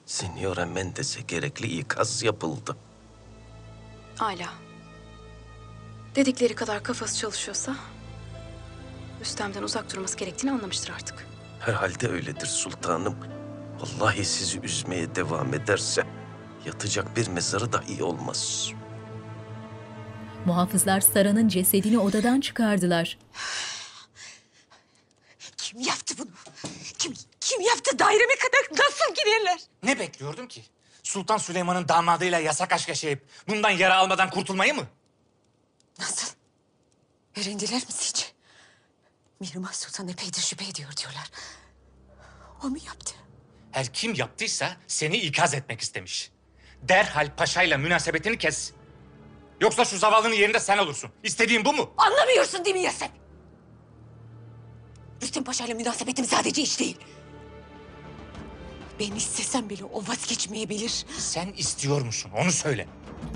Signora Mendes'e gerekli ikaz yapıldı. Hala. Dedikleri kadar kafası çalışıyorsa... Rüstem'den uzak durması gerektiğini anlamıştır artık. Herhalde öyledir sultanım. Vallahi sizi üzmeye devam ederse yatacak bir mezarı dahi olmaz. Muhafızlar Sara'nın cesedini odadan çıkardılar. *laughs* Kim yaptı bunu? Kim, kim yaptı daireme kadar nasıl girerler? Ne bekliyordum ki? Sultan Süleyman'ın damadıyla yasak aşk yaşayıp bundan yara almadan kurtulmayı mı? Nasıl? Öğrendiler mi sizce? Mirmah Sultan epeydir şüphe ediyor diyorlar. O mu yaptı? Her kim yaptıysa seni ikaz etmek istemiş. Derhal paşayla münasebetini kes. Yoksa şu zavallının yerinde sen olursun. İstediğin bu mu? Anlamıyorsun değil mi Yasef? Rüstem Paşa ile münasebetim sadece iş değil. Ben istesem bile o vazgeçmeyebilir. Sen istiyor musun? Onu söyle.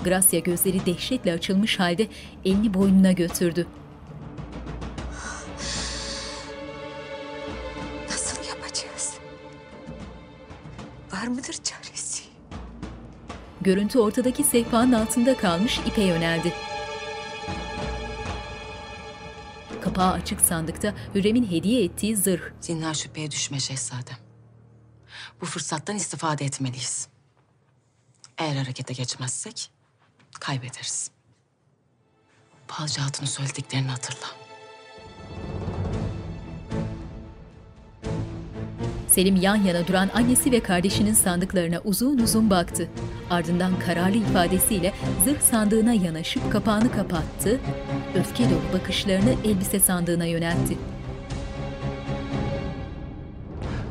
Gracia gözleri dehşetle açılmış halde elini boynuna götürdü. Nasıl yapacağız? Var mıdır çaresi? Görüntü ortadaki sehpanın altında kalmış ipe yöneldi. Kapağı açık sandıkta Hürrem'in hediye ettiği zırh. Zinhar şüpheye düşme şehzadem. Bu fırsattan istifade etmeliyiz. Eğer harekete geçmezsek kaybederiz. Balcı Hatun'un söylediklerini hatırla. Selim yan yana duran annesi ve kardeşinin sandıklarına uzun uzun baktı. Ardından kararlı ifadesiyle zırh sandığına yanaşıp kapağını kapattı. Öfke dolu bakışlarını elbise sandığına yöneltti.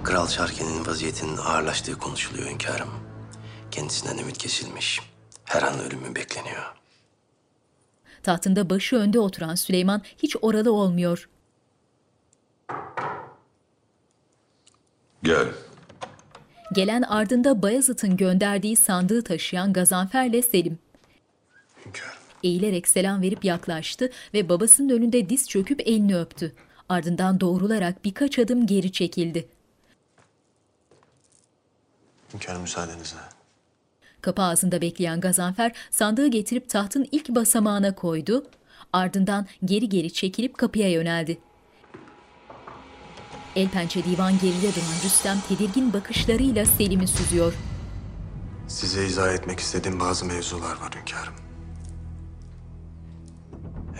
Kral Şarken'in vaziyetinin ağırlaştığı konuşuluyor hünkârım. Kendisinden ümit kesilmiş. Her an ölümü bekleniyor. Tahtında başı önde oturan Süleyman hiç oralı olmuyor. Gel. Gelen ardında Bayezid'in gönderdiği sandığı taşıyan Gazanfer'le Selim. Eğilerek selam verip yaklaştı ve babasının önünde diz çöküp elini öptü. Ardından doğrularak birkaç adım geri çekildi. Hünkârım müsaadenizle. Kapı ağzında bekleyen Gazanfer sandığı getirip tahtın ilk basamağına koydu. Ardından geri geri çekilip kapıya yöneldi. El pençe divan geride duran Rüstem tedirgin bakışlarıyla Selim'i süzüyor. Size izah etmek istediğim bazı mevzular var hünkârım.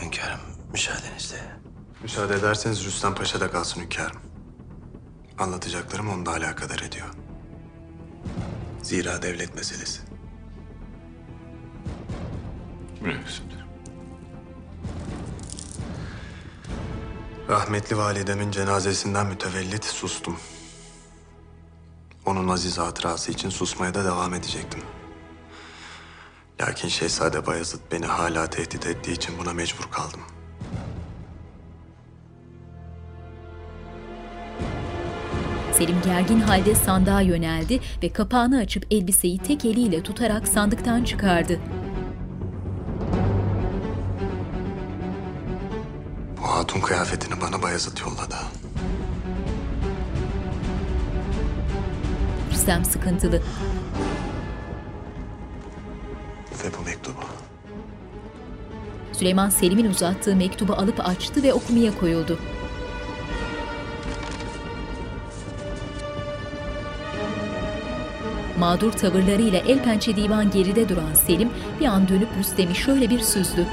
Hünkârım müsaadenizle. Müsaade ederseniz Rüstem Paşa da kalsın hünkârım. Anlatacaklarım onu da alakadar ediyor. Zira devlet meselesi. Münasiptir. Rahmetli validemin cenazesinden mütevellit sustum. Onun aziz hatırası için susmaya da devam edecektim. Lakin Şehzade Bayezid beni hala tehdit ettiği için buna mecbur kaldım. Selim gergin halde sandığa yöneldi ve kapağını açıp elbiseyi tek eliyle tutarak sandıktan çıkardı. Bu hatun kıyafetini bana Bayezid yolladı. Rüstem sıkıntılı. Ve bu mektubu. Süleyman Selim'in uzattığı mektubu alıp açtı ve okumaya koyuldu. Mağdur tavırlarıyla el pençe divan geride duran Selim bir an dönüp Rüstem'i şöyle bir süzdü.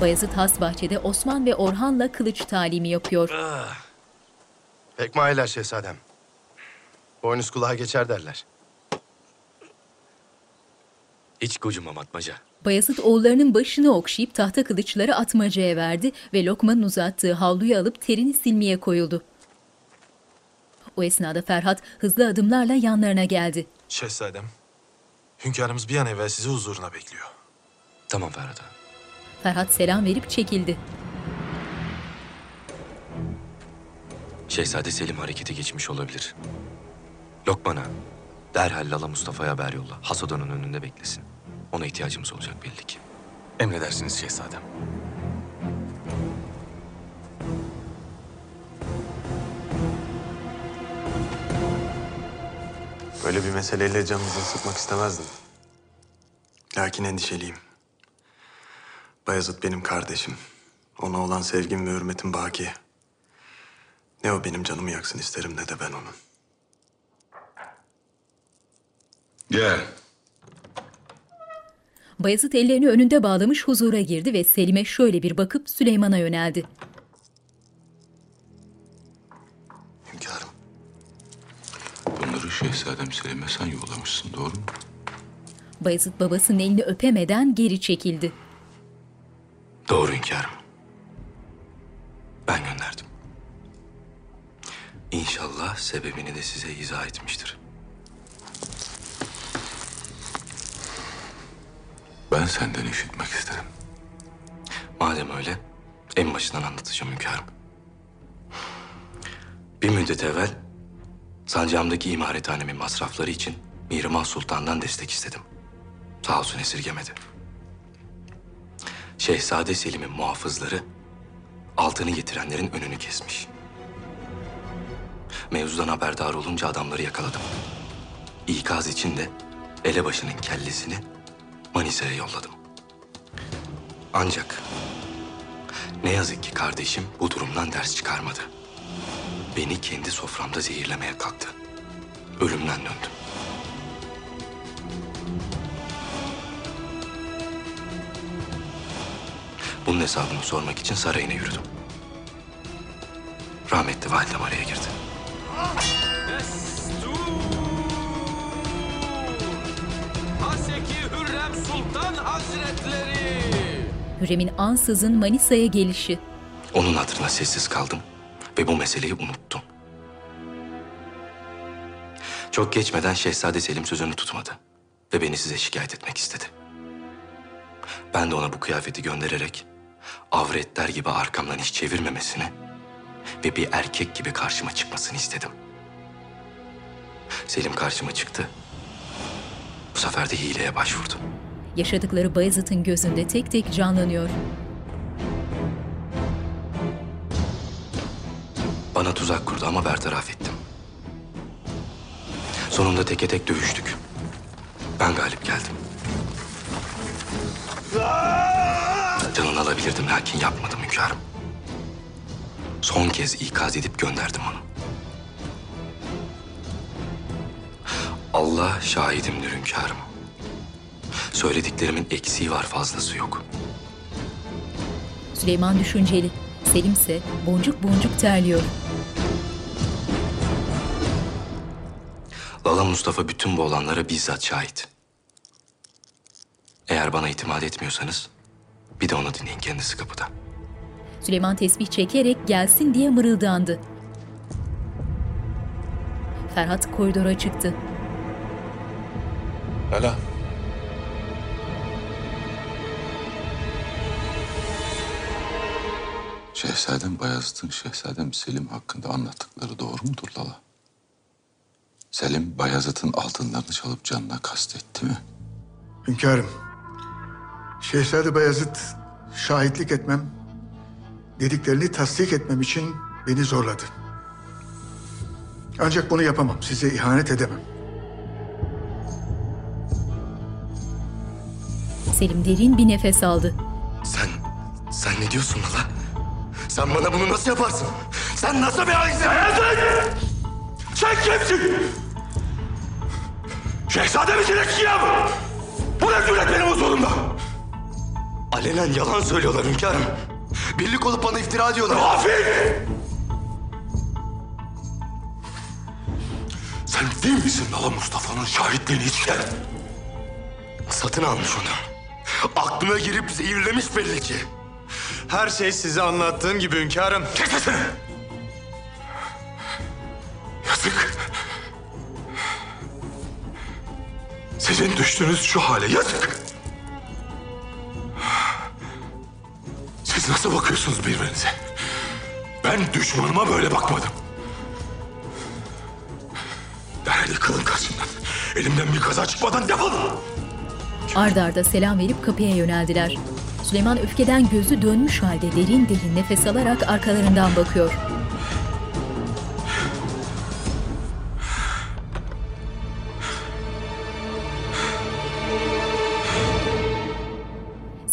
Bayezid has bahçede Osman ve Orhan'la kılıç talimi yapıyor. Pekmahiler şehzadem. Boynuz kulağa geçer derler. Hiç gocunmam Atmaca. Bayezid oğullarının başını okşayıp tahta kılıçları atmacaya verdi ve Lokman'ın uzattığı havluyu alıp terini silmeye koyuldu. O esnada Ferhat hızlı adımlarla yanlarına geldi. Şehzadem, hünkârımız bir an evvel sizi huzuruna bekliyor. Tamam Ferhat ağa. Ferhat selam verip çekildi. Şehzade Selim harekete geçmiş olabilir. Lokman'a derhal Lala Mustafa'ya haber yolla. Hasadan'ın önünde beklesin. Ona ihtiyacımız olacak belli ki. Emredersiniz şehzadem. Böyle bir meseleyle canınızı sıkmak istemezdim. Lakin endişeliyim. Bayezid benim kardeşim. Ona olan sevgim ve hürmetim baki. Ne o benim canımı yaksın isterim ne de ben onun. Gel. Bayezid ellerini önünde bağlamış huzura girdi ve Selim'e şöyle bir bakıp Süleyman'a yöneldi. Hünkârım. Bunları Şehzadem Selim'e sen yollamışsın doğru mu? Bayezid babasının elini öpemeden geri çekildi. Doğru hünkârım. Ben gönderdim. İnşallah sebebini de size izah etmiştir. Ben senden işitmek isterim. Madem öyle, en başından anlatacağım hünkârım. Bir müddet evvel sancağımdaki imarethanemin masrafları için Mihrimah Sultan'dan destek istedim. Sağ olsun esirgemedi. Şehzade Selim'in muhafızları altını getirenlerin önünü kesmiş. Mevzudan haberdar olunca adamları yakaladım. İkaz için de elebaşının kellesini Manisa'ya yolladım. Ancak ne yazık ki kardeşim bu durumdan ders çıkarmadı. Beni kendi soframda zehirlemeye kalktı. Ölümden döndüm. Bunun hesabını sormak için sarayına yürüdüm. Rahmetli validem araya girdi. Haseki Hürrem Sultan Hazretleri. Hürrem'in ansızın Manisa'ya gelişi. Onun hatırına sessiz kaldım ve bu meseleyi unuttum. Çok geçmeden Şehzade Selim sözünü tutmadı. Ve beni size şikayet etmek istedi. Ben de ona bu kıyafeti göndererek avretler gibi arkamdan iş çevirmemesini ve bir erkek gibi karşıma çıkmasını istedim. Selim karşıma çıktı. Bu sefer de hileye başvurdu. Yaşadıkları Bayezid'in gözünde tek tek canlanıyor. Bana tuzak kurdu ama bertaraf ettim. Sonunda teke tek dövüştük. Ben galip geldim. Canını alabilirdim lakin yapmadım hünkârım. Son kez ikaz edip gönderdim onu. Allah şahidimdir hünkârım. Söylediklerimin eksiği var fazlası yok. Süleyman düşünceli. Selim ise boncuk boncuk terliyor. Lala Mustafa bütün bu olanlara bizzat şahit. Eğer bana itimat etmiyorsanız bir de onu dinleyin kendisi kapıda. Süleyman tesbih çekerek gelsin diye mırıldandı. Ferhat koridora çıktı. Lala. Şehzadem Bayezid'in Şehzadem Selim hakkında anlattıkları doğru mudur Lala? Selim Bayezid'in altınlarını çalıp canına kastetti mi? Hünkârım, Şehzade Bayezid şahitlik etmem, dediklerini tasdik etmem için beni zorladı. Ancak bunu yapamam, size ihanet edemem. Selim derin bir nefes aldı. Sen, sen ne diyorsun Lala? Sen bana bunu nasıl yaparsın? Sen nasıl bir hainsin? Sen kimsin? Şehzade misin eşkıya mı? Bu ne cüret benim huzurumda? Alenen yalan söylüyorlar hünkârım. Birlik olup bana iftira ediyorlar. Gafil! Sen değil misin Lala Mustafa'nın şahitliğini isteyen? Satın almış onu. Aklına girip zehirlemiş belli ki. Her şey size anlattığım gibi hünkârım. Kes sesini! Yazık. Sizin düştüğünüz şu hale yazık. Nasıl bakıyorsunuz birbirinize? Ben düşmanıma böyle bakmadım. Derhal yıkılın karşımdan. Elimden bir kaza çıkmadan defolun. Ard arda selam verip kapıya yöneldiler. Süleyman öfkeden gözü dönmüş halde derin derin nefes alarak arkalarından bakıyor.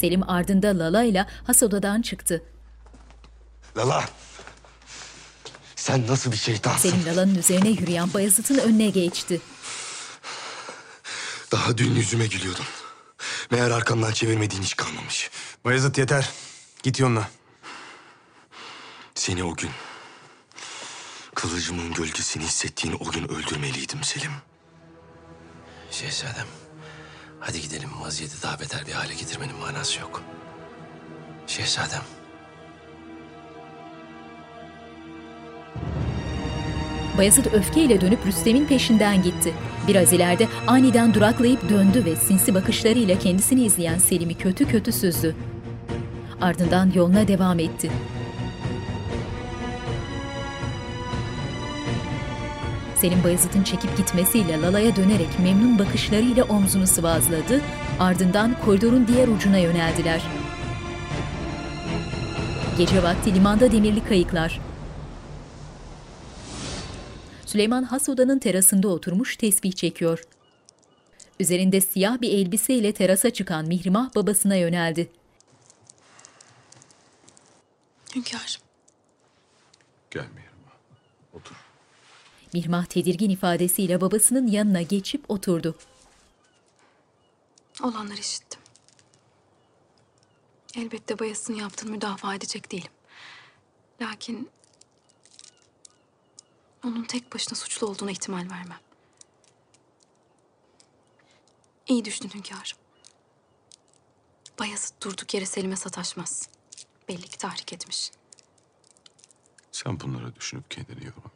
Selim ardında Lala ile has odadan çıktı. Lala. Sen nasıl bir şeytansın? Selim Lala'nın üzerine yürüyen Bayezid'in önüne geçti. Daha dün yüzüme gülüyordun. Meğer arkamdan çevirmediğin hiç kalmamış. Bayezid yeter. Git yoluna. Seni o gün... Kılıcımın gölgesini hissettiğin o gün öldürmeliydim Selim. Şehzadem, hadi gidelim. Vaziyeti daha beter bir hale getirmenin manası yok. Şehzadem, Bayezid öfkeyle dönüp Rüstem'in peşinden gitti. Biraz ileride aniden duraklayıp döndü ve sinsi bakışlarıyla kendisini izleyen Selim'i kötü kötü süzdü. Ardından yoluna devam etti. Selim Bayezid'in çekip gitmesiyle Lala'ya dönerek memnun bakışlarıyla omzunu sıvazladı, ardından koridorun diğer ucuna yöneldiler. Gece vakti limanda demirli kayıklar. Süleyman has odanın terasında oturmuş tesbih çekiyor. Üzerinde siyah bir elbiseyle terasa çıkan Mihrimah babasına yöneldi. Hünkârım. Gel Mihrimah. Otur. Mihrimah tedirgin ifadesiyle babasının yanına geçip oturdu. Olanları işittim. Elbette Bayezid'in yaptığını müdafaa edecek değilim. Lakin onun tek başına suçlu olduğuna ihtimal vermem. İyi düşünün hünkârım. Bayezid durduk yere Selim'e sataşmaz. Belli ki tahrik etmiş. Sen bunları düşünüp kendini yorma.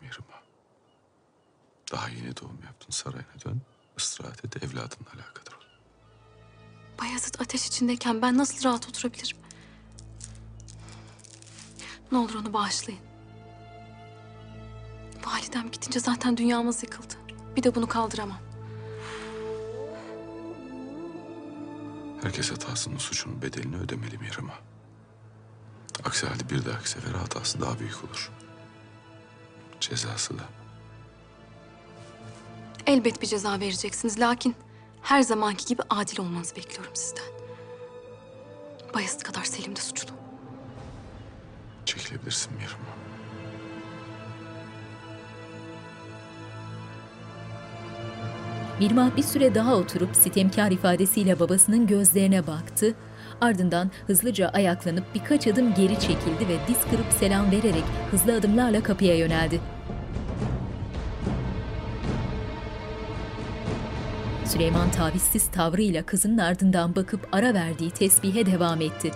Daha yeni doğum yaptın sarayına dön. Istirahat et evladınla alakadar ol. Bayezid ateş içindeyken ben nasıl rahat oturabilirim? Ne olur onu bağışlayın. Validem gidince zaten dünyamız yıkıldı. Bir de bunu kaldıramam. Herkes hatasının suçunun bedelini ödemeli Mihrimah. Aksi halde bir dahaki sefer hatası daha büyük olur. Cezası da. Elbet bir ceza vereceksiniz. Lakin her zamanki gibi adil olmanızı bekliyorum sizden. Bayezid kadar Selim de suçlu. Çekilebilirsin Mihrimah. Mirmah bir süre daha oturup sitemkar ifadesiyle babasının gözlerine baktı. Ardından hızlıca ayaklanıp birkaç adım geri çekildi ve diz kırıp selam vererek hızlı adımlarla kapıya yöneldi. Süleyman tavizsiz tavrıyla kızının ardından bakıp ara verdiği tesbihe devam etti.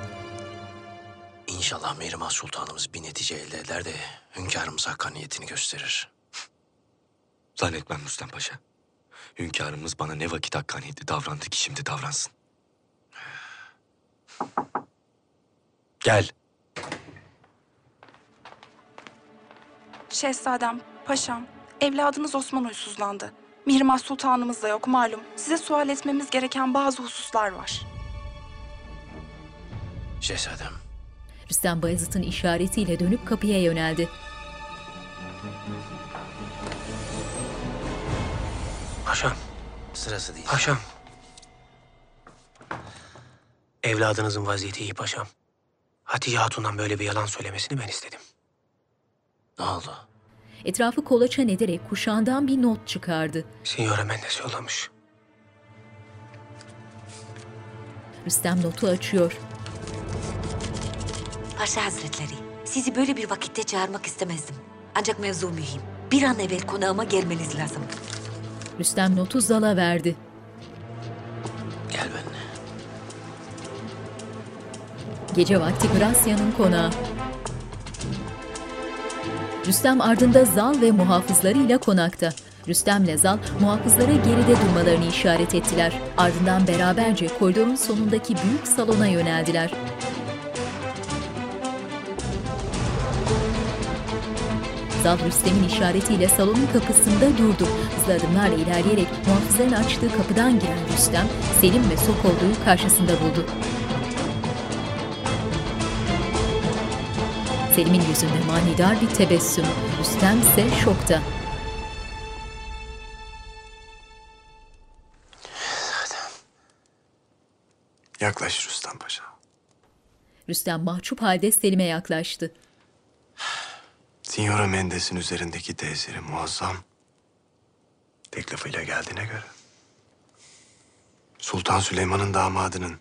İnşallah Mihrimah Sultanımız bir netice elde eder de hünkârımız hakkaniyetini gösterir. Zannetmem Rüstem Paşa. Hünkârımız bana ne vakit hakkaniyetli davrandı ki şimdi davransın. Gel. Şehzadem, paşam, evladınız Osman huysuzlandı. Mihrimah Sultanımız da yok malum. Size sual etmemiz gereken bazı hususlar var. Şehzadem, Rüstem Bayezid'in işaretiyle dönüp kapıya yöneldi. Paşam, sırası değil. paşam. Evladınızın vaziyeti iyi paşam. Hatice Hatun'dan böyle bir yalan söylemesini ben istedim. Ne oldu? Etrafı kolaçan ederek kuşağından bir not çıkardı. Signora Mendes yollamış. Rüstem notu açıyor. Paşa Hazretleri, sizi böyle bir vakitte çağırmak istemezdim. Ancak mevzu mühim. Bir an evvel konağıma gelmeniz lazım. Rüstem notu Zal'a verdi. Gel benimle. Gece vakti Grasya'nın konağı. Rüstem ardında Zal ve muhafızlarıyla konakta. Rüstem'le Zal muhafızlara geride durmalarını işaret ettiler. Ardından beraberce koridorun sonundaki büyük salona yöneldiler. Zal Rüstem'in işaretiyle salonun kapısında durdu. Hızlı adımlarla ilerleyerek muhafızların açtığı kapıdan giren Rüstem, Selim ve Sokollu'yu karşısında buldu. Selim'in yüzünde manidar bir tebessüm. Rüstem ise şokta. Yaklaş Rüstem Paşa. Rüstem mahcup halde Selim'e yaklaştı. Signora Mendes'in üzerindeki tesiri muazzam. Teklifıyla geldiğine göre. Sultan Süleyman'ın damadının,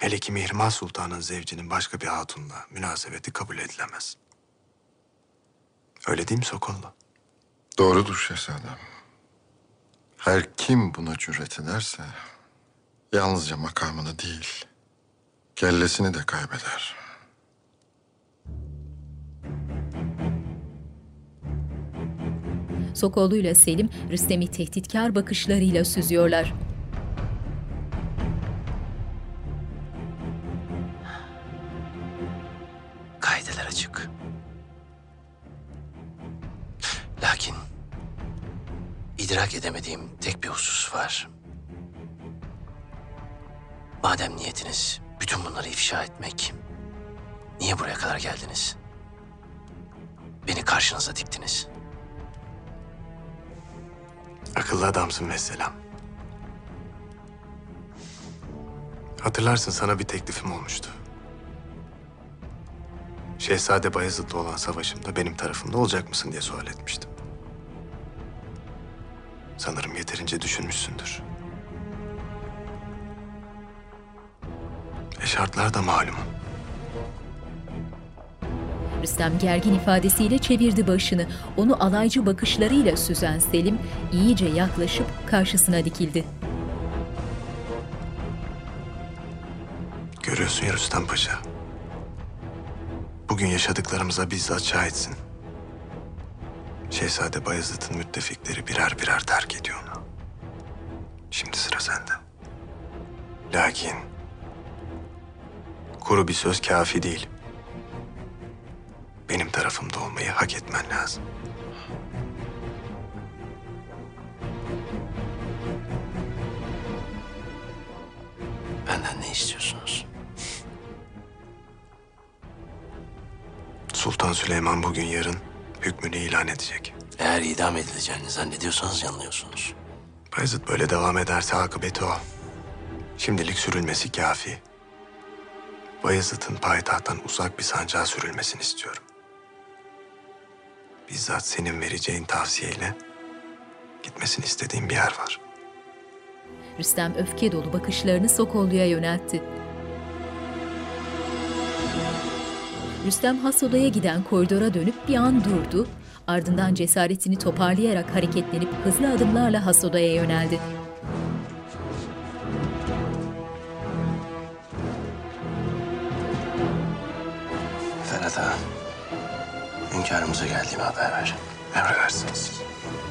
hele ki Mihrimah Sultan'ın zevcinin başka bir hatunla münasebeti kabul edilemez. Öyle değil mi Sokollu? Doğrudur şehzadem. Her kim buna cüret ederse yalnızca makamını değil, kellesini de kaybeder. Sokollu ile Selim Rüstem'i tehditkar bakışlarıyla süzüyorlar. Açık. Lakin idrak edemediğim tek bir husus var. Madem niyetiniz bütün bunları ifşa etmek, niye buraya kadar geldiniz? Beni karşınıza diktiniz. Akıllı adamsın mesela. Hatırlarsın sana bir teklifim olmuştu. Şehzade Bayezid'le olan savaşımda benim tarafımda olacak mısın diye sual etmiştim. Sanırım yeterince düşünmüşsündür. E şartlar da malum. Rüstem gergin ifadesiyle çevirdi başını. Onu alaycı bakışlarıyla süzen Selim iyice yaklaşıp karşısına dikildi. Görüyorsun ya Rüstem Paşa. Bugün yaşadıklarımıza bizzat şahitsin. Şehzade Bayezid'in müttefikleri birer birer terk ediyor onu. Şimdi sıra sende. Lakin kuru bir söz kafi değil. Benim tarafımda olmayı hak etmen lazım. Benden ne istiyorsunuz? Sultan Süleyman bugün yarın hükmünü ilan edecek. Eğer idam edileceğini zannediyorsanız yanılıyorsunuz. Bayezid böyle devam ederse akıbeti o. Şimdilik sürülmesi kafi. Bayezid'in payitahttan uzak bir sancağa sürülmesini istiyorum. Bizzat senin vereceğin tavsiyeyle gitmesini istediğim bir yer var. Rüstem öfke dolu bakışlarını Sokollu'ya yöneltti. Rüstem has odaya giden koridora dönüp bir an durdu. Ardından cesaretini toparlayarak hareketlenip hızlı adımlarla has odaya yöneldi. Ferhat Ağa, hünkârımıza geldiğimi haber ver. Emredersiniz.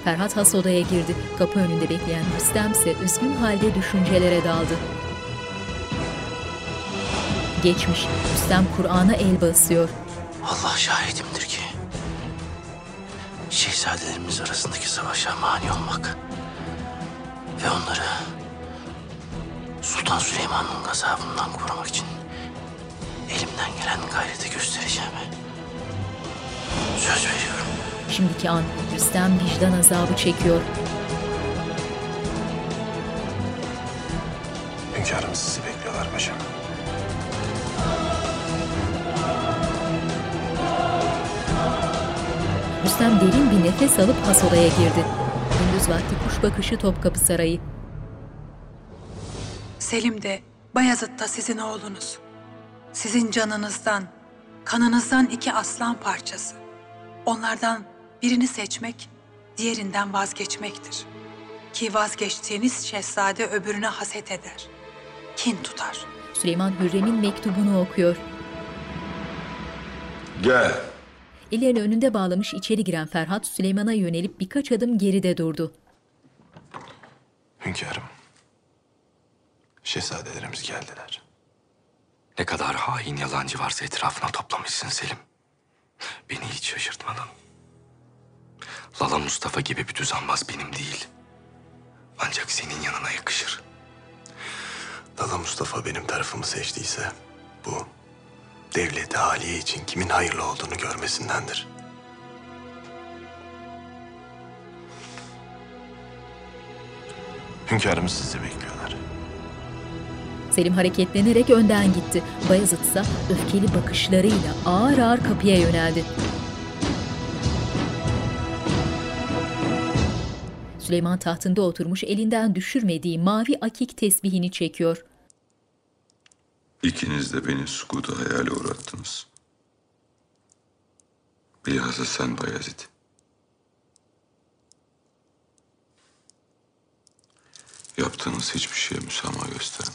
Ferhat has odaya girdi. Kapı önünde bekleyen Rüstem ise üzgün halde düşüncelere daldı. Geçmiş. Rüstem Kur'an'a el basıyor. Allah şahidimdir ki şehzadelerimiz arasındaki savaşa mani olmak ve onları Sultan Süleyman'ın gazabından korumak için elimden gelen gayreti göstereceğime söz veriyorum. Şimdiki an Rüstem vicdan azabı çekiyor. Hünkârımız sizi bekliyorlar paşam. Rüstem derin bir nefes alıp has odaya girdi. Gündüz vakti kuş bakışı Topkapı Sarayı. Selim de Bayezid da sizin oğlunuz. Sizin canınızdan, kanınızdan iki aslan parçası. Onlardan birini seçmek, diğerinden vazgeçmektir. Ki vazgeçtiğiniz şehzade öbürüne haset eder. Kin tutar. Süleyman Hürrem'in mektubunu okuyor. Gel. Ellerini önünde bağlamış içeri giren Ferhat Süleyman'a yönelip birkaç adım geride durdu. Hünkârım. Şehzadelerimiz geldiler. Ne kadar hain yalancı varsa etrafına toplamışsın Selim. Beni hiç şaşırtmadın. Lala Mustafa gibi bir düzenbaz benim değil. Ancak senin yanına yakışır. Lala Mustafa benim tarafımı seçtiyse bu devleti haliye için kimin hayırlı olduğunu görmesindendir. Hünkârımız sizi bekliyorlar. Selim hareketlenerek önden gitti. Bayezid ise öfkeli bakışlarıyla ağır ağır kapıya yöneldi. Süleyman tahtında oturmuş elinden düşürmediği mavi akik tesbihini çekiyor. İkiniz de beni sukuda hayale uğrattınız. Bilhassa sen Bayezid. Yaptığınız hiçbir şeye müsamaha gösterin.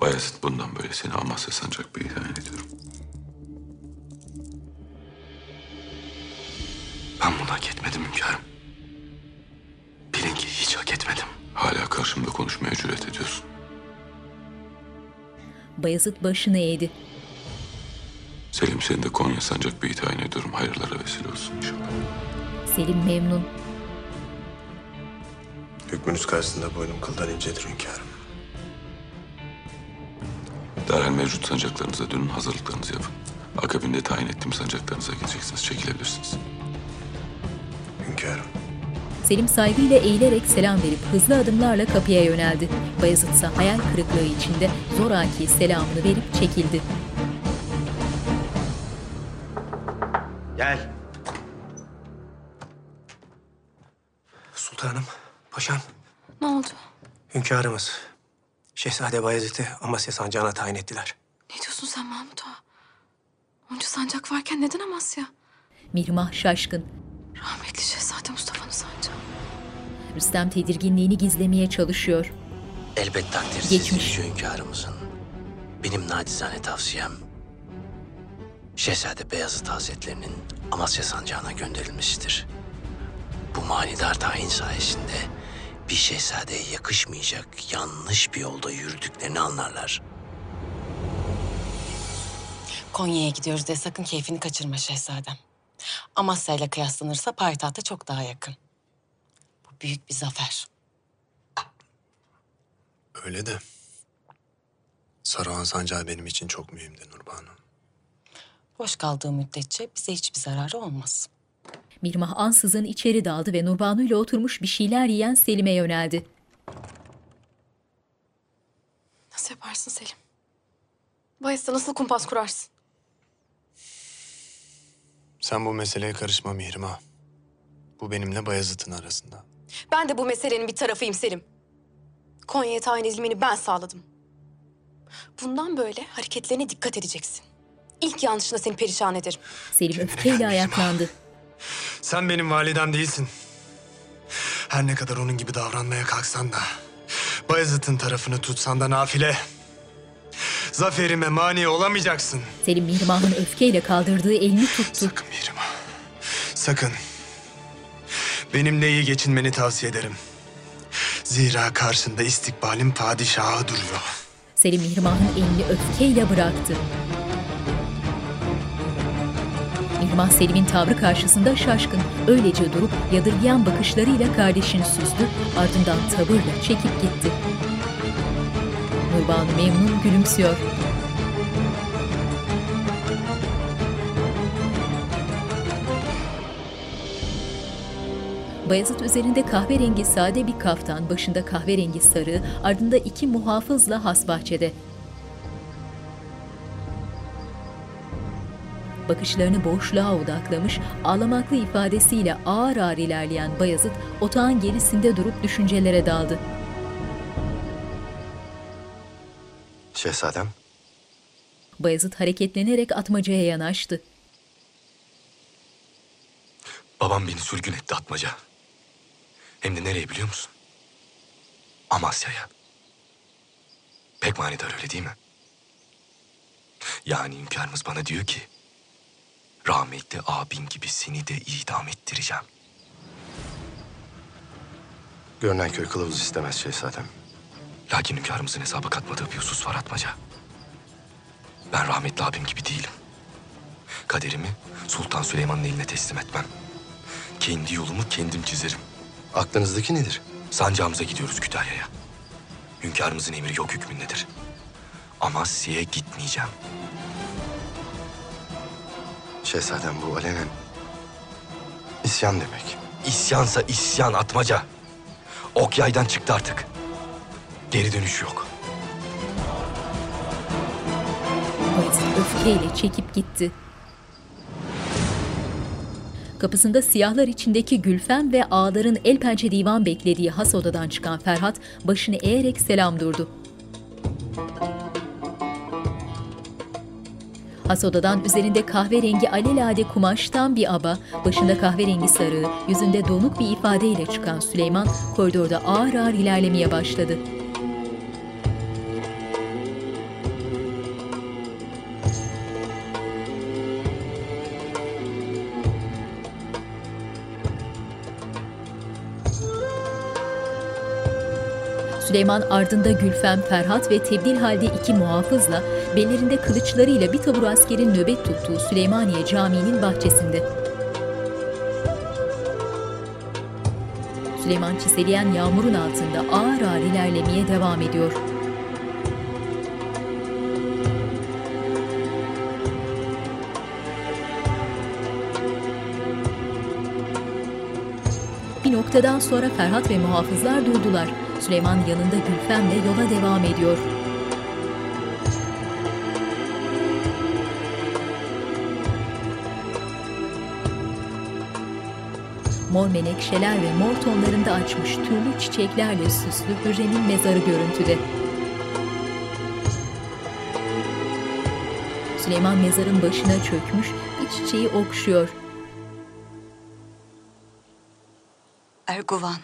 Bayezid bundan böyle seni Amasya Sancak Bey ilan ediyorum. Ben bunu hak etmedim hünkârım. Bilin ki hiç hak etmedim. Hala karşımda konuşmaya cüret ediyorsun. Bayezid başını eğdi. Selim seni de Konya Sancak Bey tayin ediyorum. Hayırlara vesile olsun inşallah. Selim memnun. Hükmünüz karşısında boynum kıldan incedir hünkârım. Derhal mevcut sancaklarınıza dönün hazırlıklarınızı yapın. Akabinde tayin ettiğim sancaklarınıza gideceksiniz. Çekilebilirsiniz. Hünkârım. Selim saygıyla eğilerek selam verip hızlı adımlarla kapıya yöneldi. Bayezid ise hayal kırıklığı içinde zoraki selamını verip çekildi. Gel. Sultanım, paşam, Ne oldu? hünkârımız. Şehzade Bayezid'i Amasya sancağına tayin ettiler. Ne diyorsun sen Mahmut Ağa? Onca sancak varken neden Amasya? Mihrimah şaşkın. Rahmetli Şehzade Mustafa'nın sancağı. Rüstem tedirginliğini gizlemeye çalışıyor. Elbet takdirsiz Geçmiş. yüce hünkârımızın. Benim nacizane tavsiyem Şehzade Beyazıt Hazretlerinin Amasya Sancağı'na gönderilmesidir. Bu manidar tayin sayesinde bir şehzadeye yakışmayacak yanlış bir yolda yürüdüklerini anlarlar. Konya'ya gidiyoruz diye sakın keyfini kaçırma şehzadem. Amasya ile kıyaslanırsa payitahta çok daha yakın. Büyük bir zafer. Öyle de. Saruhan Sancağı benim için çok mühimdi Nurbanu. Boş kaldığı müddetçe bize hiçbir zararı olmaz. Mirmah ansızın içeri daldı ve Nurbanu ile oturmuş bir şeyler yiyen Selim'e yöneldi. Nasıl yaparsın Selim? Bayezid'e nasıl kumpas kurarsın? Sen bu meseleye karışma Mihrimah. Bu benimle Bayezid'in arasında. Ben de bu meselenin bir tarafıyım Selim. Konya'ya tayin edilmeni ben sağladım. Bundan böyle hareketlerine dikkat edeceksin. İlk yanlışında seni perişan ederim. Selim öfkeyle ayaklandı. Sen benim validem değilsin. Her ne kadar onun gibi davranmaya kalksan da... Bayezid'in tarafını tutsan da nafile. Zaferime mani olamayacaksın. Selim Mirmah'ın öfkeyle kaldırdığı elini tuttu. Sakın. Benimle iyi geçinmeni tavsiye ederim. Zira karşında istikbalin padişahı duruyor. Selim Mirmah'ın elini öfkeyle bıraktı. Mirmah Selim'in tavrı karşısında şaşkın. Öylece durup yadırgayan bakışlarıyla kardeşini süzdü. Ardından tavırla çekip gitti. Nurbanu memnun gülümsüyor. Bayezid üzerinde kahverengi sade bir kaftan, başında kahverengi sarı, ardında iki muhafızla has bahçede. Bakışlarını boşluğa odaklamış, ağlamaklı ifadesiyle ağır ağır ilerleyen Bayezid, otağın gerisinde durup düşüncelere daldı. Şehzadem, Bayezid hareketlenerek atmacaya yanaştı. Babam beni sürgün etti Atmaca. Hem de nereye biliyor musun? Amasya'ya. Pek manidar öyle değil mi? Yani hünkârımız bana diyor ki... ...rahmetli abin gibi seni de idam ettireceğim. görünen köy kılavuz istemez şehzadem. Lakin hünkârımızın hesaba katmadığı bir husus var Atmaca. Ben rahmetli abim gibi değilim. Kaderimi Sultan Süleyman'ın eline teslim etmem. Kendi yolumu kendim çizerim. Aklınızdaki nedir? Sancağımıza gidiyoruz Kütahya'ya. Hünkârımızın emri yok hükmündedir. Amasya'ya gitmeyeceğim. Şehzadem bu alenen isyan demek. İsyansa isyan atmaca. Ok yaydan çıktı artık. Geri dönüş yok. Bayezid öfkeyle çekip gitti. Kapısında siyahlar içindeki Gülfem ve ağaların el pençe divan beklediği has odadan çıkan Ferhat başını eğerek selam durdu. Has odadan üzerinde kahverengi alelade kumaştan bir aba, başında kahverengi sarığı, yüzünde donuk bir ifadeyle çıkan Süleyman koridorda ağır ağır ilerlemeye başladı. Süleyman ardında Gülfem, Ferhat ve tebdil halde iki muhafızla bellerinde kılıçlarıyla bir tabur askerin nöbet tuttuğu Süleymaniye Camii'nin bahçesinde. Süleyman çiseleyen yağmurun altında ağır ağır ilerlemeye devam ediyor. Bir noktadan sonra Ferhat ve muhafızlar durdular. Süleyman yanında Gülfem'le yola devam ediyor. Mor menekşeler ve mor tonlarında açmış türlü çiçeklerle süslü Hürrem'in mezarı görüntüde. Süleyman mezarın başına çökmüş, bir çiçeği okşuyor. Erguvan,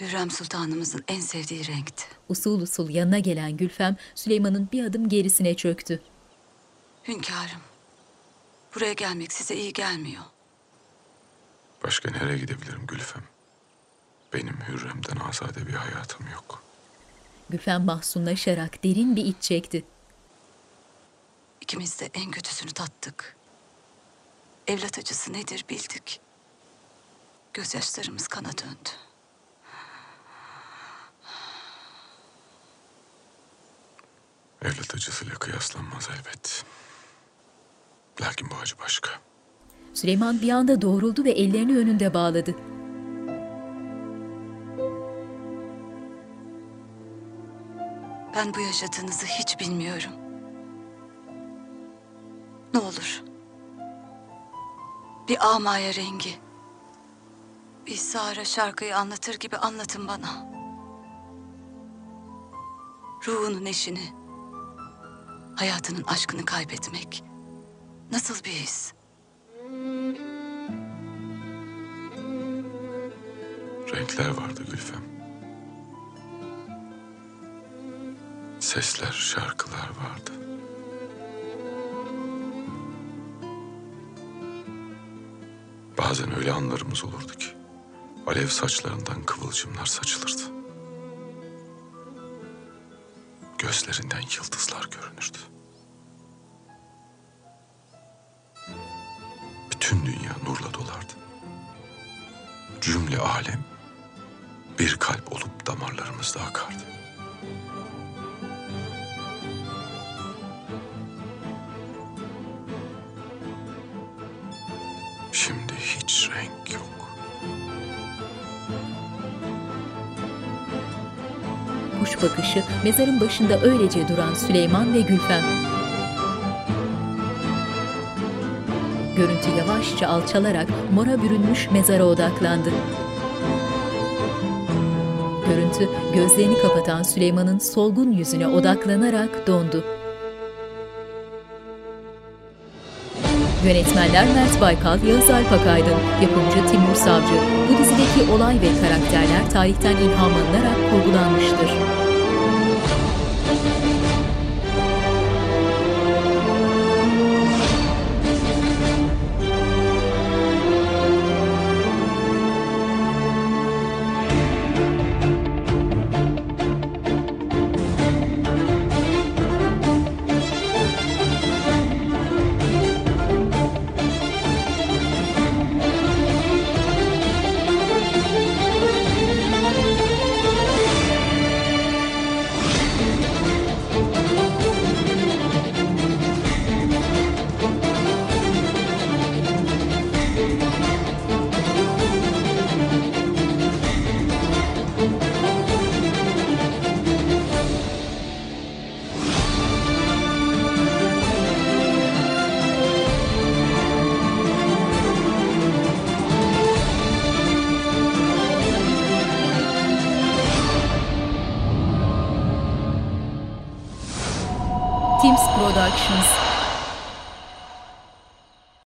Hürrem Sultanımızın en sevdiği renkti. Usul usul yanına gelen Gülfem, Süleyman'ın bir adım gerisine çöktü. Hünkârım, Buraya gelmek size iyi gelmiyor. Başka nereye gidebilirim Gülfem? Benim Hürrem'den azade bir hayatım yok. Gülfem mahzunlaşarak derin bir iç çekti. İkimiz de en kötüsünü tattık. Evlat acısı nedir bildik. Gözyaşlarımız kana döndü. Evlat acısıyla kıyaslanmaz elbet. Lakin bu acı başka. Süleyman bir anda doğruldu ve ellerini önünde bağladı. Ben bu yaşadığınızı hiç bilmiyorum. Ne olur. Bir amaya rengi. Bir Sara şarkıyı anlatır gibi anlatın bana. Ruhunun eşini, hayatının aşkını kaybetmek. Nasıl bir his? Renkler vardı Gülfem. Sesler, şarkılar vardı. Bazen öyle anlarımız olurdu ki alev saçlarından kıvılcımlar saçılırdı. Gözlerinden yıldızlar görünürdü. Bütün dünya nurla dolardı. Cümle alem bir kalp olup damarlarımızda akardı. Şimdi hiç renk yok. Kuş bakışı mezarın başında öylece duran Süleyman ve Gülfem. Görüntü yavaşça alçalarak mora bürünmüş mezara odaklandı. Görüntü gözlerini kapatan Süleyman'ın solgun yüzüne odaklanarak dondu. Yönetmenler Mert Baykal, Yağız Alp Akaydın, yapımcı Timur Savcı. Bu dizideki olay ve karakterler tarihten ilhamlanarak kurgulanmıştır.